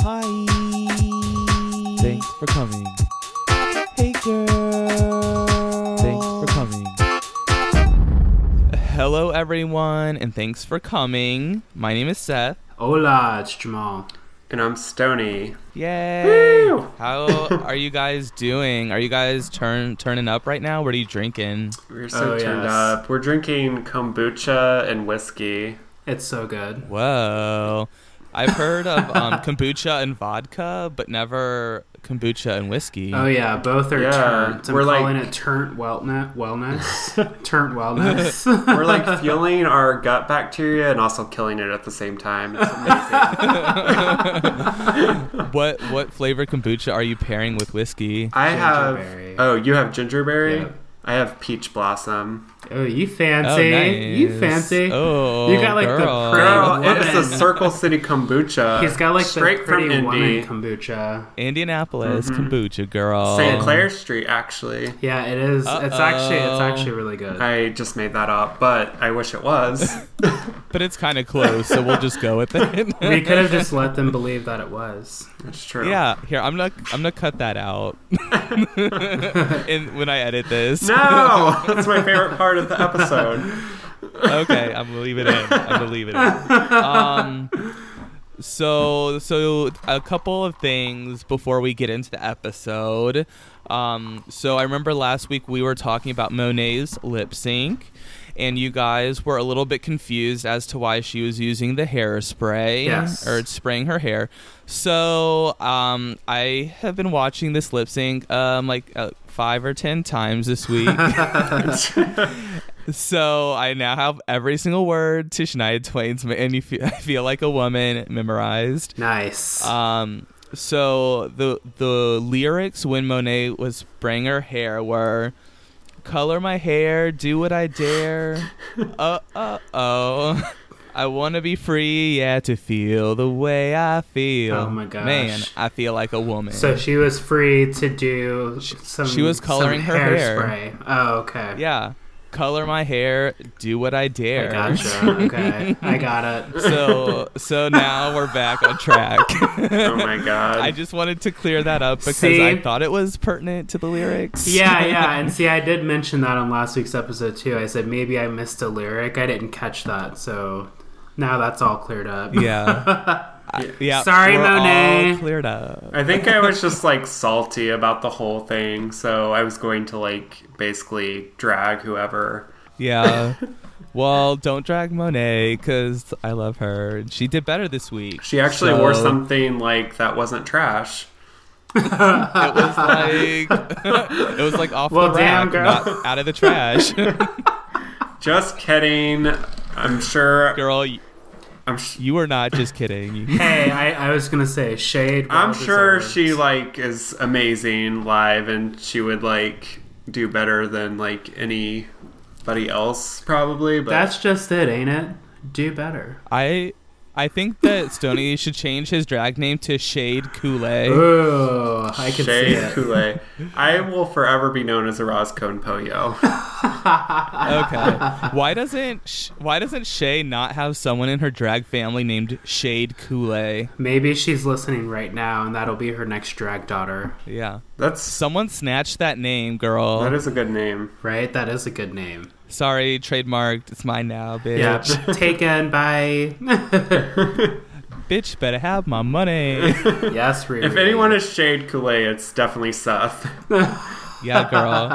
Hi. Thanks for coming. Hey girl. Thanks for coming. Hello everyone and thanks for coming. My name is Seth. Hola, it's Jamal. And I'm Stony. Yay! Woo! How are you guys doing? Are you guys turn turning up right now? What are you drinking? We're so Oh, turned yes. up. We're drinking kombucha and whiskey. It's so good. Whoa. I've heard of um, kombucha and vodka, but never kombucha and whiskey. Oh yeah, both are Yeah, turnt. I'm we're like- calling it turnt wellness. Wellness. turnt wellness. We're like fueling our gut bacteria and also killing it at the same time. It's amazing. What what flavor kombucha are you pairing with whiskey? I have. Oh, you have gingerberry? Yep. I have peach blossom. Oh, you Oh, fancy. nice. You fancy. Oh, You got, like, the girl. pretty Girl, woman. it's the Circle City kombucha. He's got like straight the pretty from woman Indy. kombucha. Indianapolis Mhm. kombucha girl. St. Clair Street, actually. Yeah, it is. It's actually it's actually really good. I just made that up, but I wish it was. but it's kind of close, so we'll just go with it. we could have just let them believe that it was. That's true. Yeah, here I'm not. I'm gonna cut that out. in, when I edit this. No! That's my favorite part of the episode. okay, I'm gonna leave it in. I'm gonna leave it in. Um, so so a couple of things before we get into the episode. Um, so I remember last week we were talking about Monet's lip sync. And you guys were a little bit confused as to why she was using the hairspray Yes. or spraying her hair. So um, I have been watching this lip sync um, like uh, five or ten times this week. So I now have every single word to Shania Twain's "And You Feel, I Feel Like a Woman" memorized. Nice. Um, so the the lyrics when Monet was spraying her hair were, "Color my hair, do what I dare, uh uh oh." I want to be free, yeah, to feel the way I feel. Oh my gosh. Man, I feel like a woman. so she was free to do some. she was coloring her hair. hairspray. Oh, okay. yeah, color my hair, do what I dare. I gotcha. Okay, I got it. so so now we're back on track. Oh my god. I just wanted to clear that up because See? I thought it was pertinent to the lyrics. Yeah, yeah, and see, I did mention that on last week's episode too. I said maybe I missed a lyric. I didn't catch that, so now that's all cleared up. yeah. I- yeah. Sorry, we're all Monet. cleared up. I think I was just like salty about the whole thing, so I was going to like basically drag whoever. Yeah. Well, don't drag Monet because I love her. She did better this week. She actually wore something like that wasn't trash. It was like it was like off Well, the damn, rack, girl. not out of the trash. Just kidding. I'm sure. Girl, y- I'm. Sh- you are not just kidding. Hey, I, I was gonna say shade. I'm well sure deserved. she like is amazing live, and she would like do better than like anybody else probably. But That's just it, ain't it? Do better. I I think that Stony should change his drag name to Shade Kool-Aid. Ooh, I can see Shade it. Kool-Aid. I will forever be known as a Roscoe Poyo. Okay. Why doesn't Sh- Why doesn't Shea not have someone in her drag family named Shade Kool-Aid? Maybe she's listening right now, and that'll be her next drag daughter. Yeah. That's Someone snatched that name, girl. that is a good name. Right? That is a good name. Sorry, trademarked. It's mine now, bitch. Yeah. Taken by. Bitch, better have my money. yes, Riri. If anyone is Shade Kool-Aid, it's definitely Seth. Yeah, girl.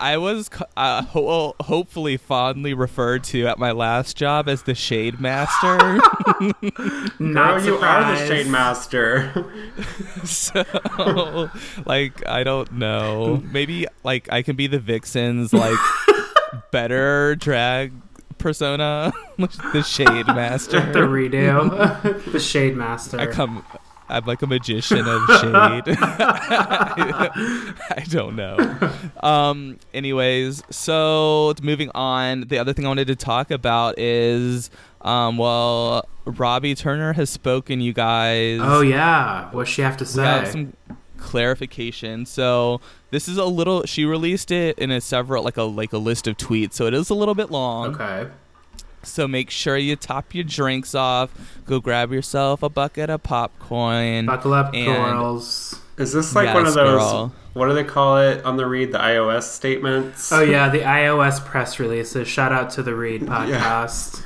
I was uh, ho- well, hopefully fondly referred to at my last job as the Shade Master. Not Girl, you are the. Shade Master. so, like, I don't know. Maybe like I can be the Vixen's like better drag persona, the Shade Master. The redo. the Shade Master. I come. I'm like a magician of shade. I don't know. Um. Anyways, so moving on. The other thing I wanted to talk about is, um. Well, Robbie Turner has spoken. You guys. oh, yeah. What's she have to say? have some clarification. So this is a little. She released it in a several like a like a list of tweets. So it is a little bit long. okay. So make sure you top your drinks off. Go grab yourself a bucket of popcorn. Buckle up, girls. Is this like Yes, one of those? girl. What do they call it on the read? The iOS statements. Oh yeah, the iOS press releases. Shout out to the Read podcast.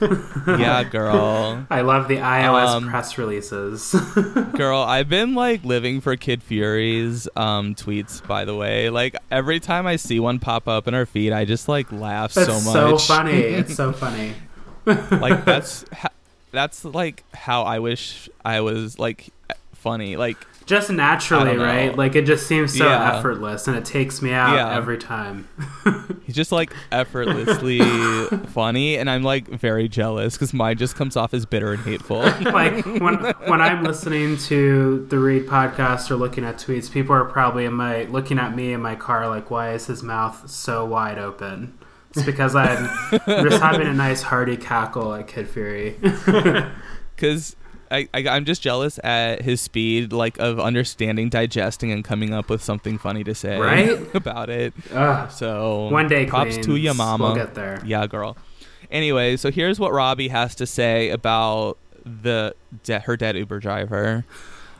yeah, girl. I love the iOS Um, press releases. Girl, I've been like living for Kid Fury's um, tweets. By the way, like every time I see one pop up in our feed, I just like laugh That's so much. so, funny. It's so funny. Like that's ha- that's like how I wish I was like funny. Like Just naturally, right? Like it just seems so Yeah. effortless, and it takes me out Yeah. every time. he's just like effortlessly funny, and I'm like very jealous because mine just comes off as bitter and hateful. like when when I'm listening to the Read podcast or looking at tweets, people are probably in my looking at me in my car like, why is his mouth so wide open? It's because I'm just having a nice hearty cackle at Kid Fury. because I, I I'm just jealous at his speed, like of understanding, digesting, and coming up with something funny to say Right? about it. Ugh. So One day, props to Queens. ya, mama. We'll get there. Yeah, girl. Anyway, so here's what Robbie has to say about the de- her dead Uber driver.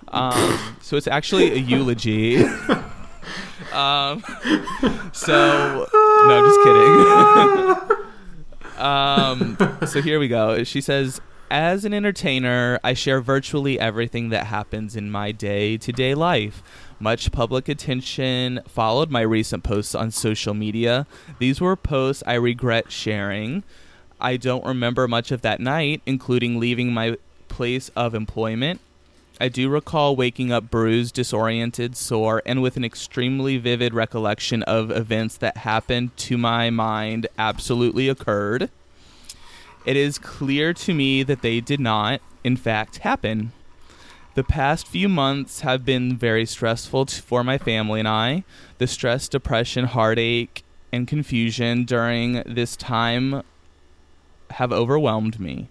Um, so it's actually a eulogy. um, so no, just kidding. um, so here we go. She says, "As an entertainer, I share virtually everything that happens in my day-to-day life." Much public attention followed my recent posts on social media. These were posts I regret sharing. I don't remember much of that night, including leaving my place of employment. I do recall waking up bruised, disoriented, sore, and with an extremely vivid recollection of events that happened to my mind absolutely occurred. It is clear to me that they did not, in fact, happen. The past few months have been very stressful t- for my family and I. The stress, depression, heartache, and confusion during this time have overwhelmed me.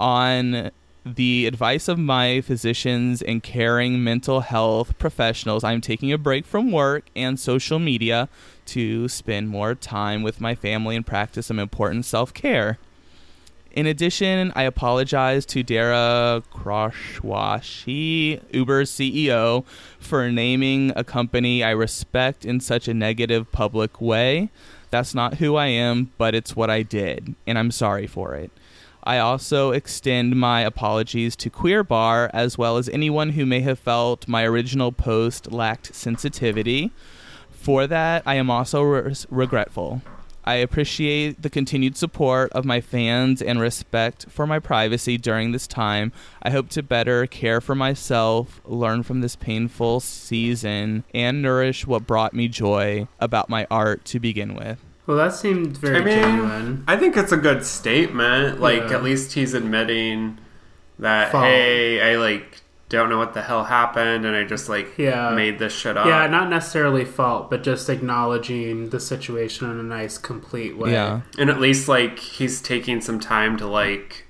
On the advice of my physicians and caring mental health professionals, I'm taking a break from work and social media to spend more time with my family and practice some important self care. In addition, I apologize to Dara Khosrowshahi, Uber's CEO, for naming a company I respect in such a negative public way. That's not who I am, but it's what I did, and I'm sorry for it. I also extend my apologies to Queer Bar as well as anyone who may have felt my original post lacked sensitivity. For that, I am also re- regretful. I appreciate the continued support of my fans and respect for my privacy during this time. I hope to better care for myself, learn from this painful season, and nourish what brought me joy about my art to begin with. Well, that seemed very I mean, genuine. I think it's a good statement. Like Yeah. at least he's admitting that Fault. hey, I like don't know what the hell happened, and I just like Yeah. made this shit up. Yeah, not necessarily fault, but just acknowledging the situation in a nice, complete way. Yeah. and at least like he's taking some time to like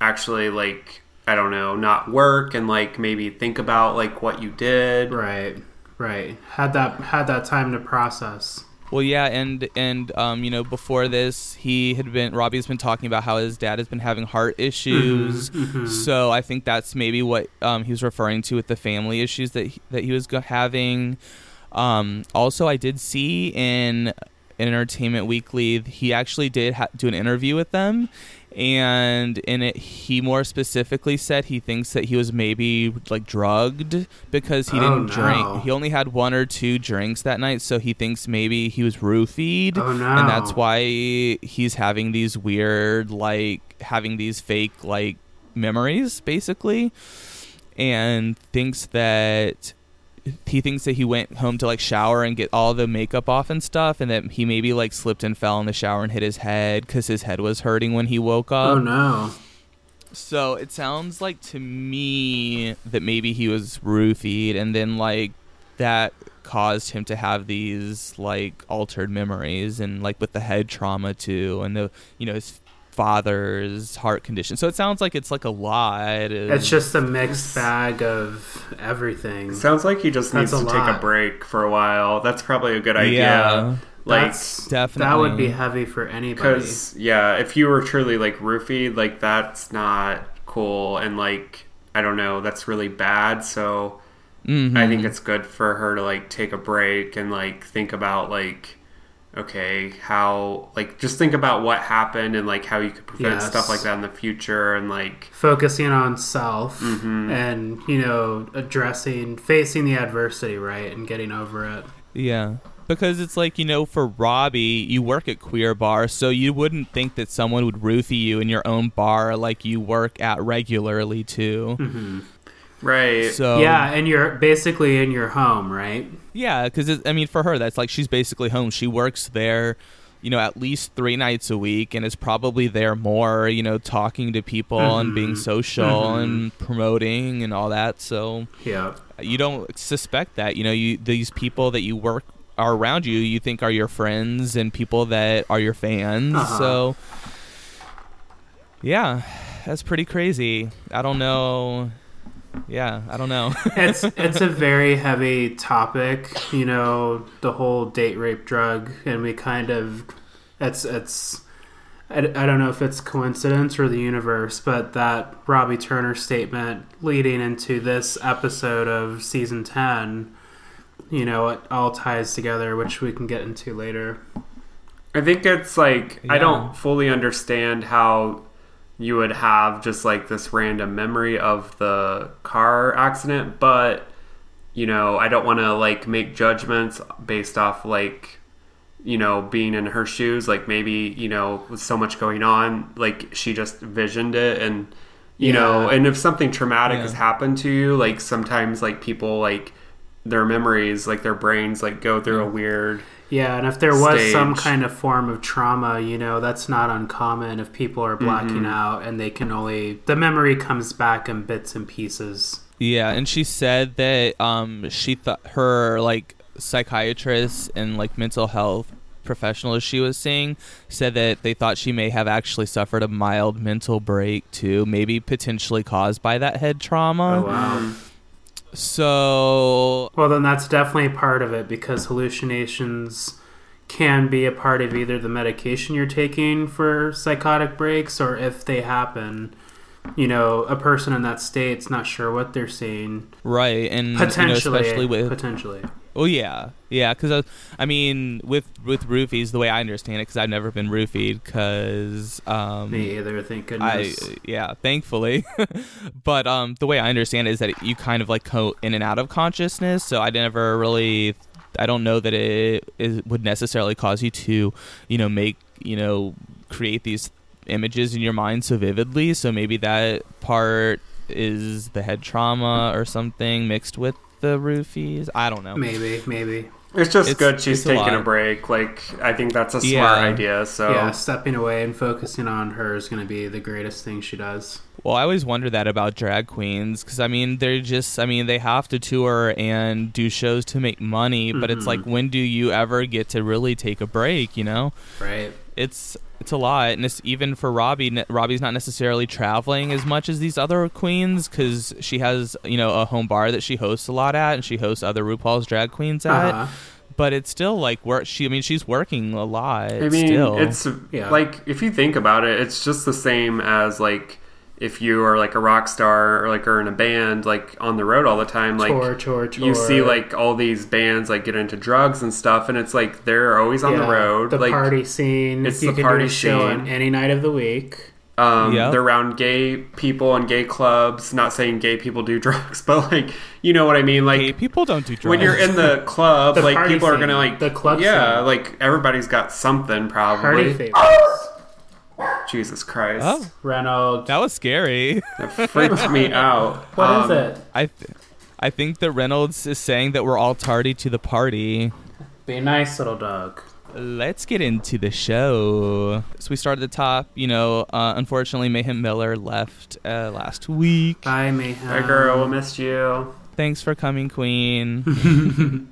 actually like I don't know, not work and like maybe think about like what you did. Right. Right. Had that had that time to process. Well, yeah, and and um, you know, before this, he had been Robbie's been talking about how his dad has been having heart issues. Mm-hmm, So I think that's maybe what um, he was referring to with the family issues that he, that he was having. Um, also, I did see in Entertainment Weekly he actually did ha- do an interview with them, and in it he more specifically said he thinks that he was maybe like drugged because he Oh, didn't no. drink. He only had one or two drinks that night, so he thinks maybe he was roofied, Oh, no. and that's why he's having these weird like having these fake like memories basically and thinks that he thinks that he went home to like shower and get all the makeup off and stuff and that he maybe like slipped and fell in the shower and hit his head because his head was hurting when he woke up oh no. so it sounds like to me that maybe he was roofied and then like that caused him to have these like altered memories and like with the head trauma too and the you know his father's heart condition. So it sounds like it's like a lot. of- It's just a mixed bag of everything. Sounds like he just That's needs a to take a break for a while. That's probably a good idea. yeah. Like, That's, Definitely. That would be heavy for anybody. because yeah, if you were truly like roofied, like that's not cool, and like I don't know, that's really bad. So Mhm. I think it's good for her to like take a break and like think about like okay how like just think about what happened and like how you could prevent Yes. stuff like that in the future and like Focusing on self Mhm. and, you know, addressing, facing the adversity, right? And getting over it. Yeah. Because it's like, you know, for Robbie, you work at Queer Bar, so you wouldn't think that someone would roofie you in your own bar like you work at regularly, too. Right So, yeah, and you're basically in your home, right? Yeah, because, I mean, for her, that's like she's basically home. She works there, you know, at least three nights a week and is probably there more, you know, talking to people and being Mhm. social Mhm. and promoting and all that. So, Yeah. you don't suspect that you know you these people that you work are around you you think are your friends and people that are your fans Uh-huh. so yeah that's pretty crazy i don't know yeah i don't know it's it's a very heavy topic, you know, the whole date rape drug, and we kind of it's it's I, I don't know if it's coincidence or the universe, but that Robbie Turner statement leading into this episode of season ten, you know, it all ties together, which we can get into later. I think it's like I don't fully understand how you would have just like this random memory of the car accident, but you know, I don't want to like make judgments based off like you know, being in her shoes, like maybe, you know, with so much going on, like she just visioned it and you know, and if something traumatic Yeah. has happened to you, like sometimes like people like their memories, like their brains like go through a weird Yeah, and if there was some kind of form of trauma, you know, that's not uncommon if people are blacking Mhm. out and they can only the memory comes back in bits and pieces. yeah and she said that um she thought her like psychiatrist and like mental health professional she was seeing said that they thought she may have actually suffered a mild mental break too maybe potentially caused by that head trauma Oh wow. So Well, then that's definitely part of it because hallucinations can be a part of either the medication you're taking for psychotic breaks or if they happen, you know, a person in that state's not sure what they're seeing. right and you know, Potentially, especially with potentially. Oh yeah, yeah. Because I, I mean, with with roofies, the way I understand it, because I've never been roofied. Because um, Me either, thank I goodness. yeah, thankfully. but um, the way I understand it is that you kind of like go in and out of consciousness. So I never really, I don't know that it is, would necessarily cause you to, you know, make you know create these images in your mind so vividly. So maybe that part is the head trauma or something mixed with the roofies. I don't know. maybe, maybe. It's just It's- good she's it's a taking a, break. Like I think that's a smart Yeah. idea. So Yeah, stepping away and focusing on her is going to be the greatest thing she does. Well, I always wonder that about drag queens because I mean they're just I mean they have to tour and do shows to make money, but it's Mhm. like when do you ever get to really take a break? You know, Right. It's it's a lot, and it's even for Robbie. Robbie's not necessarily traveling as much as these other queens because she has you know a home bar that she hosts a lot at, and she hosts other RuPaul's drag queens at. Uh-huh. But it's still like work. She I mean she's working a lot. I mean, still. it's Yeah. like if you think about it, it's just the same as like if you are like a rock star or like are in a band like on the road all the time. Like tour, tour, tour. you see like all these bands like get into drugs and stuff, and it's like they're always on the Yeah, road. The like party scene. it's you the party do a show scene. on any night of the week. Um, Yep. They're around gay people and gay clubs. Not saying gay people do drugs, but like you know what I mean. Like Hey, people don't do drugs. when you're in the club, The like party people are gonna like The club Yeah, scene. like everybody's got something Party probably. Favorites. Jesus Christ, oh, Reynolds. that was scary. that freaked me out. What is um, Um, it? I, th- I think that Reynolds is saying that we're all tardy to the party. Be nice, little dog. Let's get into the show. So we start at the top. You know, uh, unfortunately, Mayhem Miller left uh, last week. Bye, Mayhem. Hey girl, we missed you. Thanks for coming, Queen.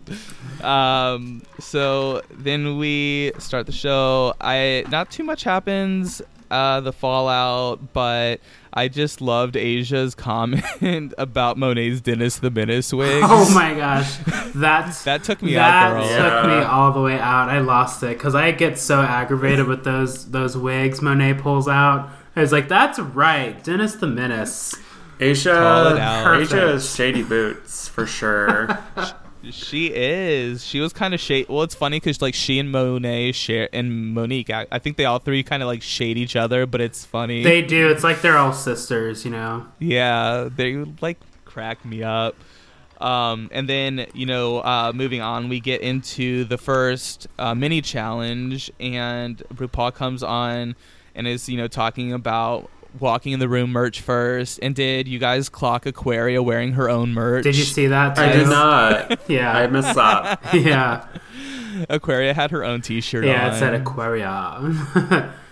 um, so then we start the show. I not too much happens. uh, the fallout, but I just loved Asia's comment about Monet's Dennis the Menace wig. Oh my gosh, that's That took me that out, girl. took me all the way out. I lost it because I get so aggravated with those those wigs Monet pulls out. I was like, "That's right, Dennis the Menace." Asia. Asia is shady boots for sure. She is. She was kind of shade. Well, it's funny because like she and Monet share and Monique. I, I think they all three kind of like shade each other, but it's funny. They do. It's like they're all sisters, you know. yeah, they like crack me up. Um, and then you know, uh, moving on, we get into the first uh, mini challenge, and RuPaul comes on and is you know talking about walking in the room merch first. And did you guys clock Aquaria wearing her own merch? Did you see that? Too? I did not. Yeah. I missed that. yeah. Aquaria had her own T-shirt. Yeah. on. It said Aquaria.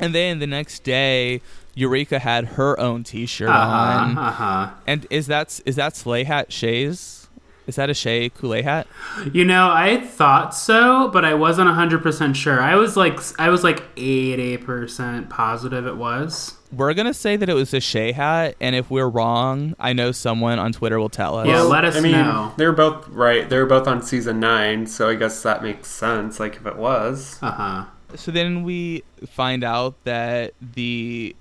And then the next day, Eureka had her own T-shirt uh on. Uh huh. And is that is that sleigh hat Shea's? Is that a Shea Couleé hat? You know, I thought so, but I wasn't hundred percent sure. I was like, I was like eighty percent positive it was. We're gonna say that it was a Shea hat, and if we're wrong, I know someone on Twitter will tell us. Yeah, let us I mean, know. they were both right. They were both on season nine, so I guess that makes sense. Like if it was, Uh huh. So then we find out that the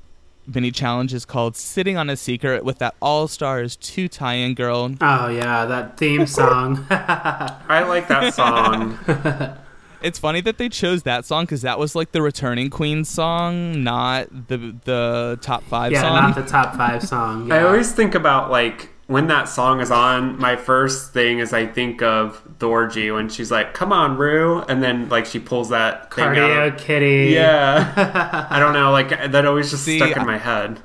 mini challenge is called "Sitting on a Secret" with that All Stars two tie-in girl. Oh yeah, that theme song. I like that song. It's funny that they chose that song because that was like the returning Queen song, not the the top five yeah, song. not the top five song. I always think about like when that song is on. My first thing is I think of Thorgy when she's like, "Come on, Rue," and then like she pulls that thing Cardio out. Kitty. Yeah, I don't know. Like that always just See, stuck in I- my head.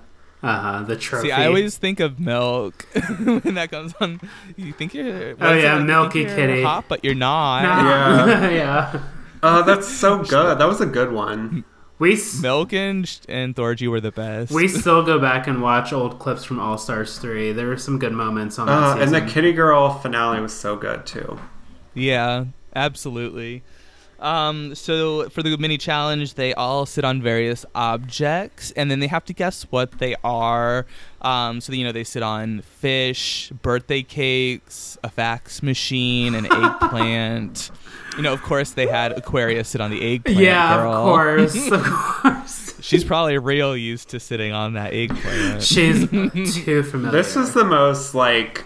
Uh huh. The trophy. See, I always think of milk when that comes on. You think you're Oh, yeah, it? Milky you're Kitty. hot, but you're not. yeah. yeah. Oh, that's so good. That was a good one. We s- Milk and and Thorgy were the best. we still go back and watch old clips from All Stars three. There were some good moments on that Uh, and the Kitty Girl finale was so good too. yeah, absolutely. Um, so for the mini challenge, they all sit on various objects, and then they have to guess what they are. Um, so you know they sit on fish, birthday cakes, a fax machine, an eggplant. You know, of course, they had Aquaria sit on the eggplant. yeah, girl. of course, of course. She's probably real used to sitting on that eggplant. She's too familiar. This is the most like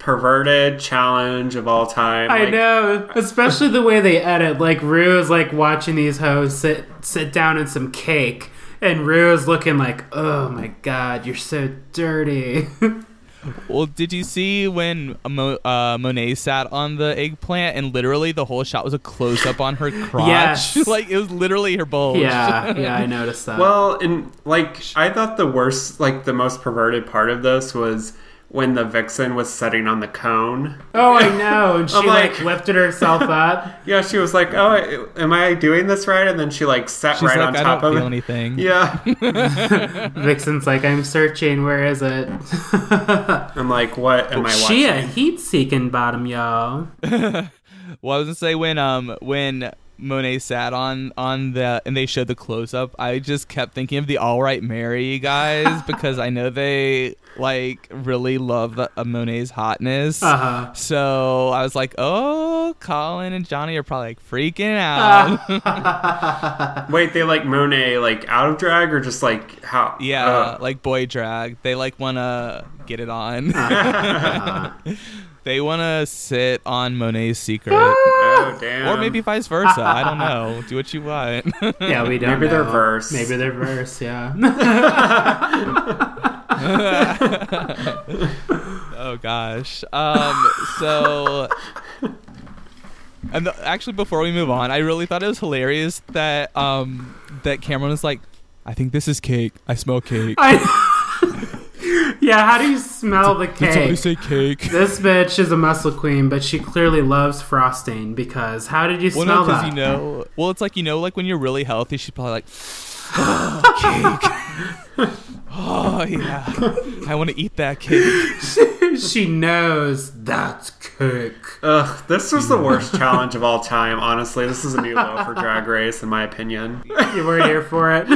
perverted challenge of all time. I Like, know, especially the way they edit. Like Rue is like watching these hoes sit sit down in some cake, and Rue is looking like, "Oh my god, you're so dirty." Well, did you see when Mo- uh, Monet sat on the eggplant and literally the whole shot was a close up on her crotch? Yes. like it was literally her bulge. yeah, yeah, I noticed that. Well, and like I thought the worst, like the most perverted part of this was when the vixen was sitting on the cone. oh, I know, and she like, like- lifted herself up. Yeah, she was like, "Oh, am I doing this right?" And then she like sat She's right like, on I top don't of feel it. anything. Yeah, Vixen's like, "I'm searching. Where is it?" I'm like, "What am I Watching? she a heat-seeking bottom, y'all. Well, I was gonna say when um when Monet sat on on the and they showed the close up, I just kept thinking of the All Right Mary guys because I know they like really love the, uh, Monet's hotness. Uh huh. So I was like, oh, Colin and Johnny are probably like freaking out. Wait, they like Monet like out of drag or just like how? Yeah, uh, like boy drag. They like want to get it on. They want to sit on Monet's secret. oh damn. or maybe vice versa. I don't know. Do what you want. Yeah, we don't. Maybe they're know. verse. Maybe they're verse. Yeah. oh gosh. Um. So. And the, actually, before we move on, I really thought it was hilarious that um that Cameron was like, "I think this is cake. I smell cake." I, yeah. How do you smell the Did somebody cake? say cake? This bitch is a muscle queen, but she clearly loves frosting because how did you Well, smell no, that? you know. Well, it's like you know, like when you're really healthy, she's probably like, "Oh, cake. oh yeah, I want to eat that cake." she knows that's cake. Ugh, this was the worst challenge of all time. Honestly, this is a new low for Drag Race, in my opinion. You weren't here for it.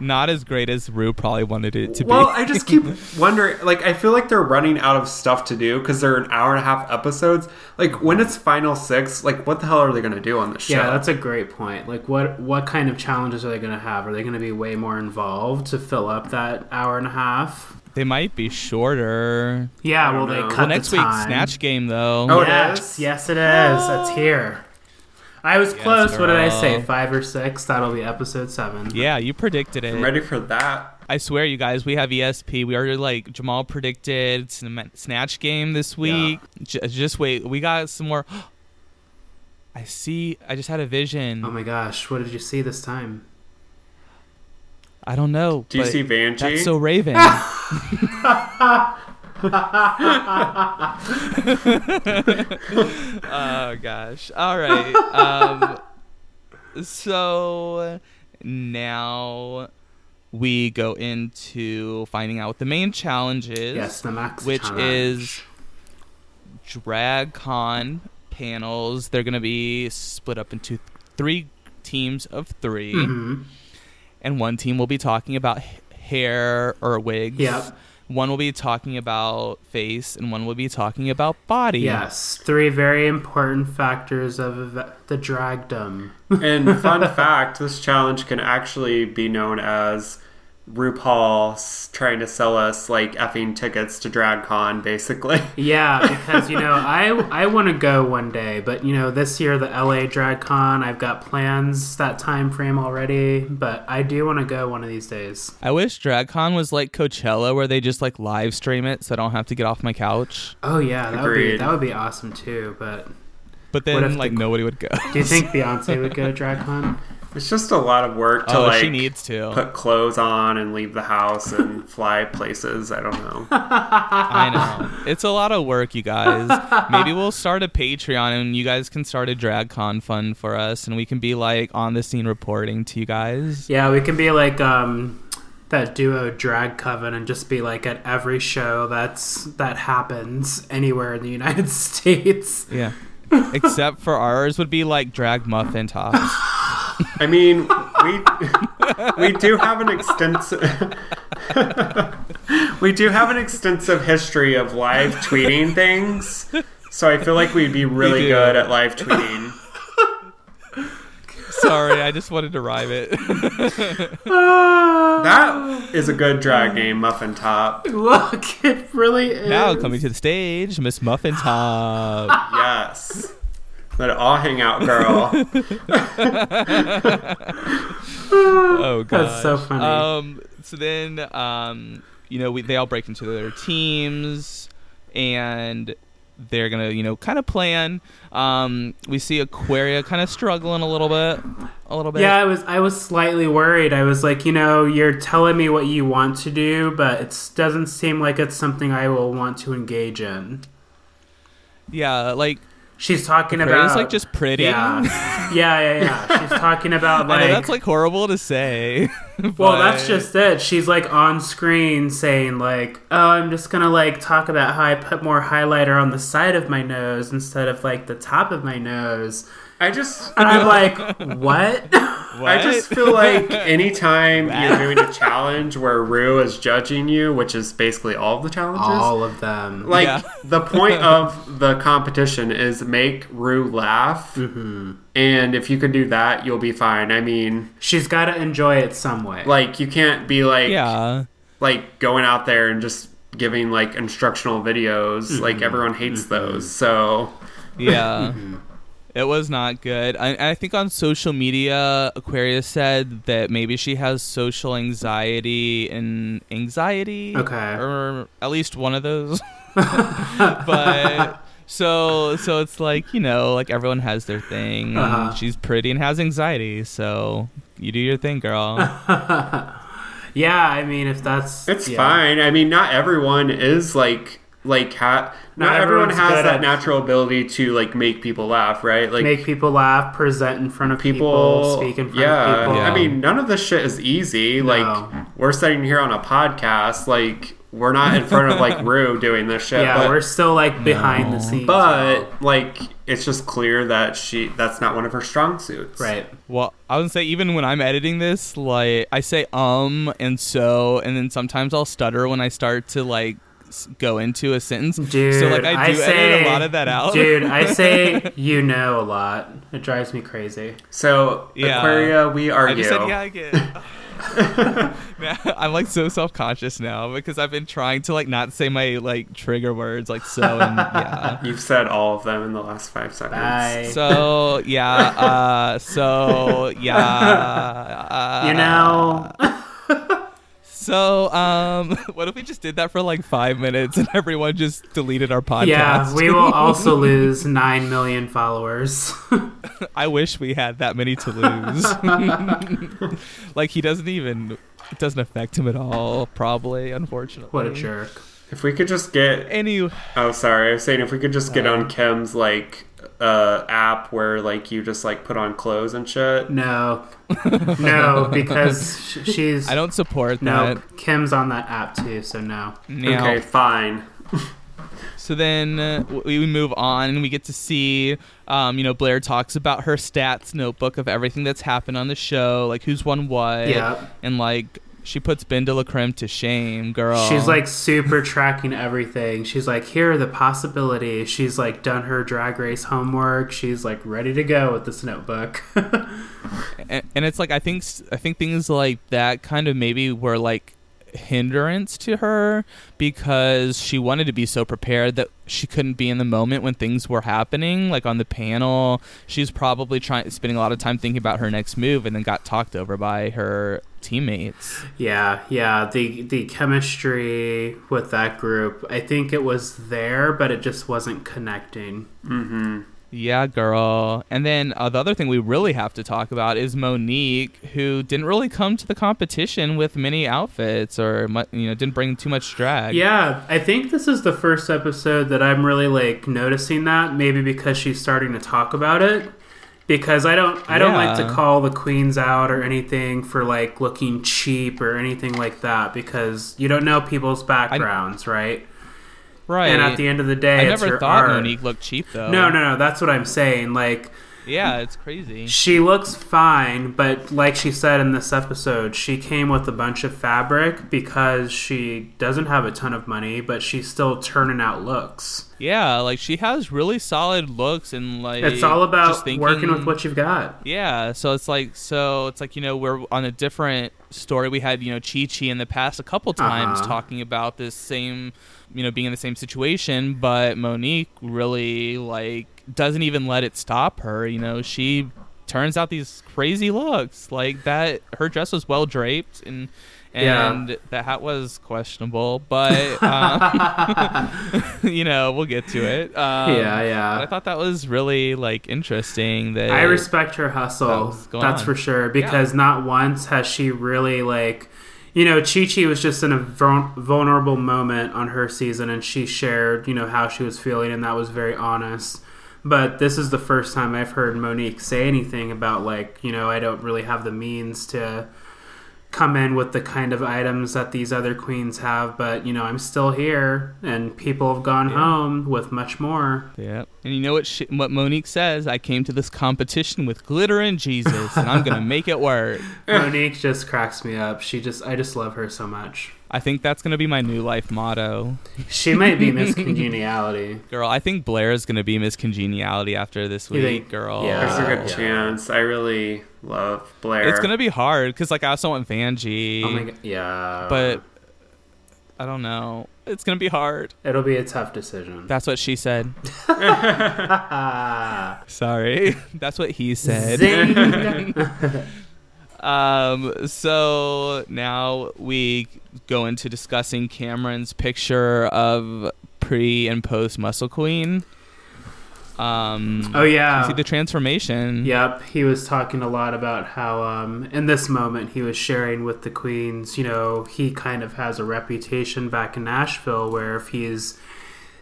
Not as great as Rue probably wanted it to Well, be. I just keep wondering. Like, I feel like they're running out of stuff to do because they're an hour and a half episodes. Like, when it's final six, like, what the hell are they going to do on the show? Yeah, that's a great point. Like, what what kind of challenges are they going to have? Are they going to be way more involved to fill up that hour and a half? they might be shorter. Yeah, I well, don't they know. cut Well, the next week's time. Snatch Game, though. Oh, yes, is? yes, it is. It's here. I was Yes, close. What did I say? Five or six? That'll be episode seven. Yeah, you predicted it. I'm ready for that. I swear, you guys, we have ESP. We already like Jamal predicted Sn- Snatch Game this week. J- just wait, we got some more. I see. I just had a vision. Oh my gosh, what did you see this time? I don't know. Do you but see Vanjie? That's so Raven. oh gosh. All right. Um, so now we go into finding out what the main challenge is. Yes, the maxi challenge. is DragCon panels. They're going to be split up into three teams of 3 Mhm. and one team will be talking about hair or wigs. Yep. One will be talking about face, and one will be talking about body. Yes, three very important factors of the dragdom. And fun fact this challenge can actually be known as RuPaul trying to sell us like effing tickets to DragCon, basically. Yeah, because you know, I I want to go one day, but you know, this year the LA DragCon, I've got plans that time frame already, but I do want to go one of these days. I wish DragCon was like Coachella, where they just like live stream it, so I don't have to get off my couch. Oh yeah, that would be that would be awesome too. But But What then if like the- nobody would go. do you think Beyonce would go to DragCon? It's just a lot of work to oh, like she needs to. put clothes on and leave the house and fly places. I don't know. I know. It's a lot of work, you guys. Maybe we'll start a Patreon and you guys can start a drag con fund for us and we can be like on the scene reporting to you guys. Yeah, we can be like um that duo drag coven and just be like at every show that's that happens anywhere in the United States. Yeah. Except for ours would be like drag muffin tops. I mean, we we do have an extensive we do have an extensive history of live tweeting things. So I feel like we'd be really do. good at live tweeting. Sorry, I just wanted to rhyme it. That is a good drag name, Muffin Top. Look, it really is. now coming to the stage, Miss Muffin Top. Yes. Let it all hang out, girl. Oh god. That's so funny. Um so then um you know, we they all break into their teams and they're gonna, you know, kind of plan. Um, we see Aquaria kind of struggling a little bit, a little bit. Yeah, I was I was slightly worried. I was like, you know, you're telling me what you want to do, but it doesn't seem like it's something I will want to engage in. yeah. Like She's talking Aquaria's about like just pretty. yeah, yeah, yeah, yeah. She's talking about like that's like horrible to say. Well, that's just it. She's like on screen saying like, "Oh, I'm just gonna like talk about how I put more highlighter on the side of my nose instead of like the top of my nose," I just and I'm like, "What?" I just feel like anytime you're doing a challenge where Rue is judging you, which is basically all of the challenges, All of them. like Yeah. the point of the competition is make Rue laugh, Mm-hmm. and if you can do that, you'll be fine. I mean, She's got to enjoy it some way. like you can't be like yeah. like going out there and just giving like instructional videos. Mm-hmm. Like everyone hates those, so Yeah. It was not good. I, I think on social media, Aquaria said that maybe she has social anxiety and anxiety. Okay. Or at least one of those. but so so it's like, you know, like everyone has their thing. and Uh-huh. She's pretty and has anxiety, so you do your thing, girl. yeah, I mean, if that's it's yeah. fine. I mean, not everyone is like like ha- not, Not everyone has that at- natural ability to like make people laugh, right? Like Make people laugh, present in front of people, people, speak in front yeah, of people. Yeah. I mean, none of this shit is easy. No. Like we're sitting here on a podcast, like we're not in front of like Rue doing this shit. yeah, but, we're still like behind the scenes. but like it's just clear that she that's not one of her strong suits. right. Well, I would say even when I'm editing this, like I say um and so, and then sometimes I'll stutter when I start to like s- go into a sentence. Dude, so like I do say, edit a lot of that out. Dude, I say you know a lot. It drives me crazy. So Yeah. Aquaria, we are I you. said yeah again. Man, I'm like so self conscious now because I've been trying to like not say my like trigger words like so and yeah. You've said all of them in the last five seconds. Bye. So yeah, uh, so yeah, uh, you know, So um, what if we just did that for like five minutes and everyone just deleted our podcast? yeah, we will also lose nine million followers. I wish we had that many to lose. like he doesn't even. It doesn't affect him at all. Probably, unfortunately. what a jerk. If we could just get Any. oh sorry, I was saying if we could just get Uh. on Kim's like uh app where like you just like put on clothes and shit. No, no, because sh- she's I don't support no. that. Kim's on that app too, so no. Now, Okay, fine. So then uh, we we move on and we get to see, um, you know, Blair talks about her stats notebook of everything that's happened on the show, like who's won what, Yeah, and like she puts BenDeLaCreme to shame, girl. she's like super tracking everything. She's like, here are the possibilities. She's like done her drag race homework. She's like ready to go with this notebook. and, and it's like I think I think things like that kind of maybe were like hindrance to her because she wanted to be so prepared that she couldn't be in the moment when things were happening like on the panel she's probably trying spending a lot of time thinking about her next move and then got talked over by her teammates Yeah, yeah. The the chemistry with that group, I think it was there, but it just wasn't connecting. Mm-hmm. yeah girl and then uh, the other thing we really have to talk about is monique who didn't really come to the competition with many outfits or you know didn't bring too much drag Yeah, I think this is the first episode that I'm really like noticing that. Maybe because she's starting to talk about it. Because I don't, I don't like to call the queens out or anything for like looking cheap or anything like that. Because you don't know people's backgrounds, right? right And at the end of the day, I it's never thought art. Monique looked cheap though. No, no, no. That's what I'm saying. Like. Yeah, it's crazy. She looks fine, but like she said in this episode, she came with a bunch of fabric because she doesn't have a ton of money, but she's still turning out looks. Yeah, like she has really solid looks and like It's all about thinking- working with what you've got. Yeah, so it's like so it's like you know we're on a different story. We had you know Chi Chi in the past a couple times Uh-huh. talking about this same you know being in the same situation, but Monique really like doesn't even let it stop her. You know she turns out these crazy looks like that. Her dress was well draped and. Yeah. And the hat was questionable, but um, you know we'll get to it. Um, yeah, but I thought that was really like interesting. That I respect her hustle. That's That's on. for sure. Because not once has she really like you know, Chi Chi was just in a vulnerable moment on her season, and she shared, you know, how she was feeling, and that was very honest. But this is the first time I've heard Monique say anything about like, you know, I don't really have the means to come in with the kind of items that these other queens have, but you know, I'm still here, and people have gone Yeah. home with much more. Yeah, and you know what? She, what Monique says? I came to this competition with glitter and Jesus, and I'm gonna make it work. Monique just cracks me up. She just, I just love her so much. I think that's gonna be my new life motto, She might be Miss Congeniality. girl. I think Blair is gonna be Miss Congeniality after this week, think- girl. yeah. There's a good yeah. chance. I really love Blair. It's gonna be hard because like I also want Vanjie, Oh my god, yeah. but I don't know. It's gonna be hard. it'll be a tough decision. That's what she said. Sorry, that's what he said. Um, so now we go into discussing Cameron's picture of pre and post Muscle Queen. Um, oh you yeah. see the transformation. Yep, he was talking a lot about how um, in this moment he was sharing with the queens. You know, he kind of has a reputation back in Nashville where if he's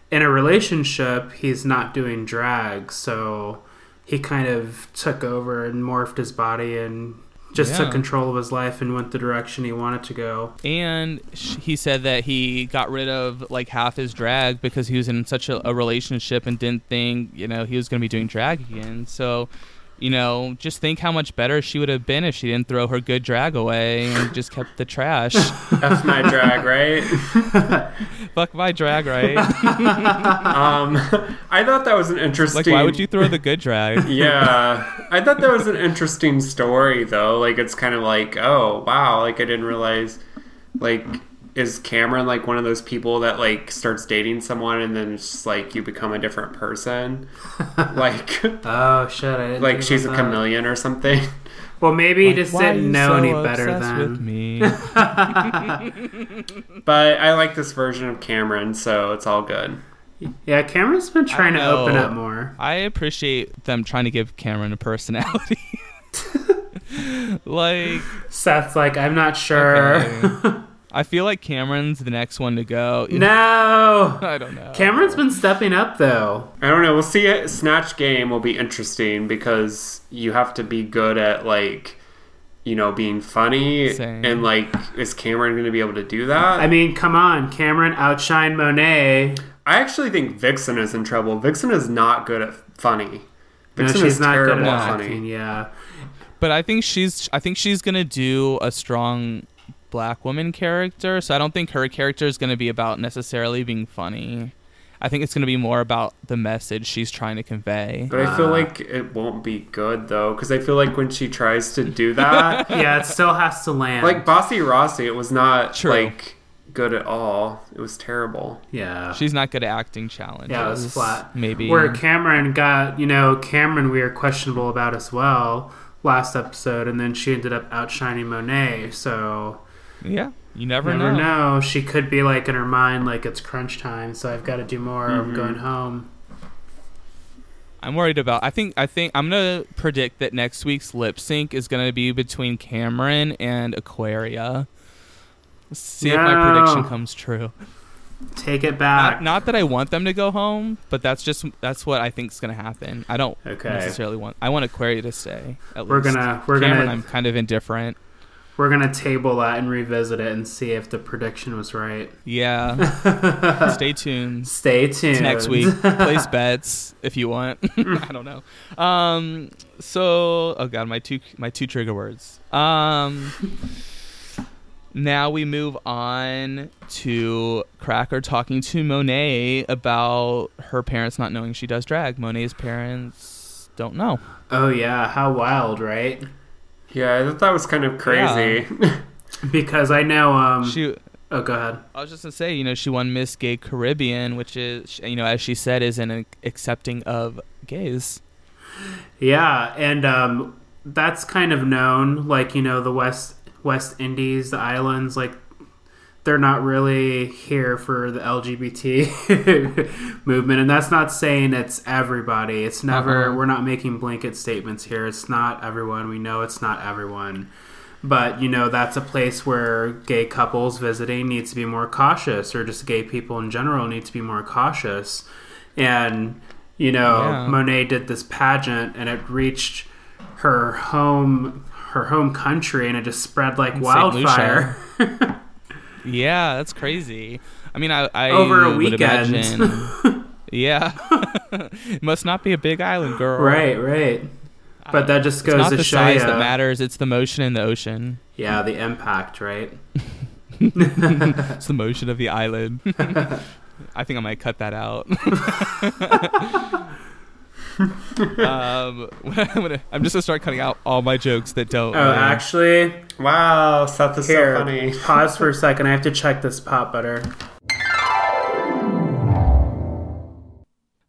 in a relationship, he's not doing drag. So he kind of took over and morphed his body and just Yeah. took control of his life and went the direction he wanted to go. And he said that he got rid of like half his drag because he was in such a, a relationship and didn't think, you know, he was going to be doing drag again. So, you know, just think how much better she would have been if she didn't throw her good drag away and just kept the trash. That's my drag, right? Fuck my drag, right? Um, I thought that was an interesting. like, why would you throw the good drag? yeah, I thought that was an interesting story, though. Like, it's kind of like, oh wow, like I didn't realize, like, is Cameron like one of those people that like starts dating someone and then it's just like you become a different person, like, Oh shit! I didn't like she's a that. chameleon or something. Well, maybe he Like, just didn't know so any better obsessed with me. But I like this version of Cameron, so it's all good. Yeah, Cameron's been trying to open up more. I appreciate them trying to give Cameron a personality. like, Seth's like, I'm not sure. Okay. I feel like Kameron's the next one to go. no. I don't know. Kameron's been stepping up though. I don't know. We'll see. It. Snatch game will be interesting because you have to be good at like, you know, being funny Same. and like, is Kameron going to be able to do that? I mean, come on, Kameron outshine Monet. I actually think Vixen is in trouble. Vixen is not good at funny. No, Vixen she's is not good terrible at at funny. acting. Yeah, But I think she's I think she's gonna do a strong black woman character. So I don't think her character is gonna be about necessarily being funny. I think it's gonna be more about the message she's trying to convey. But I feel Ah. like it won't be good though, because I feel like when she tries to do that, yeah, it still has to land. like Bossy Rossi, it was not True. like good at all. It was terrible. yeah, She's not good at acting challenges. Yeah, it was flat. Maybe. where Kameron got, you know, Kameron we were questionable about as well last episode, and then she ended up outshining Monet. So yeah, you never, know. never know. know. She could be like in her mind, like it's crunch time, so I've got to do more. Mhm. I'm going home. I'm worried about. I think. I think I'm gonna predict that next week's lip sync is gonna be between Kameron and Aquaria. See if my prediction comes true. Take it back. Not, not that I want them to go home, but that's just that's what I think is gonna happen. I don't Okay. necessarily want. I want Aquaria to stay. At We're least. gonna we're Kameron, gonna I'm kind of indifferent. We're gonna table that and revisit it and see if the prediction was right. Yeah. Stay tuned. Stay tuned. to next week. Place bets if you want. I don't know. Um. So, oh god, my two my two trigger words. Um. Now we move on to Cracker talking to Monet about her parents not knowing she does drag. Monet's parents don't know. Oh yeah, how wild, right? Yeah, I thought that was kind of crazy. Because I know. Um. She. oh, go ahead. I was just gonna say, you know, she won Miss Gay Caribbean, which is, you know, as she said, is an accepting of gays. Yeah, and um, that's kind of known. Like you know, the West West Indies, the islands, like they're not really here for the LGBT movement, and that's not saying it's everybody. It's never. Uh-uh. We're not making blanket statements here. It's not everyone. We know it's not everyone. But you know that's a place where gay couples visiting needs to be more cautious, or just gay people in general need to be more cautious. And you know, Yeah. Monet did this pageant, and it reached her home, her home country, and it just spread like In wildfire. Yeah, that's crazy. I mean, I, I Over a would weekend. imagine. yeah, must not be a big island, girl. right, right. But that just It's goes not to the show size you, that matters; it's the motion in the ocean. yeah, the impact, right? It's the motion of the island. I think I might cut that out. Um, I'm, gonna, I'm just gonna start cutting out all my jokes that don't. Oh, uh, actually, wow, Seth is here, so funny. pause for a second. I have to check this pot butter.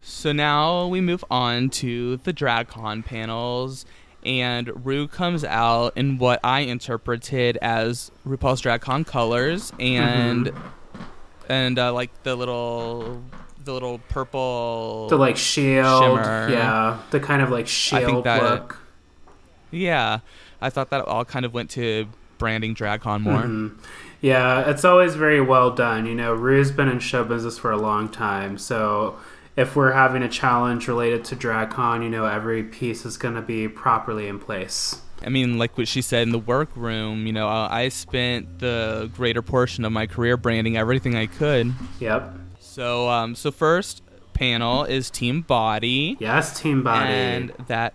So now we move on to the DragCon panels, and Rue comes out in what I interpreted as RuPaul's DragCon colors, and and uh, like the little the little purple. The like shield, Shimmer. yeah, the kind of like I shield think that- look. yeah, I thought that all kind of went to branding DragCon more. Mhm. Yeah, it's always very well done. You know, Rue's been in show business for a long time, so if we're having a challenge related to DragCon, you know, every piece is going to be properly in place. I mean, like what she said in the workroom, you know, I spent the greater portion of my career branding everything I could. Yep. So, um, so first panel is Team Body, Yes, team body. and that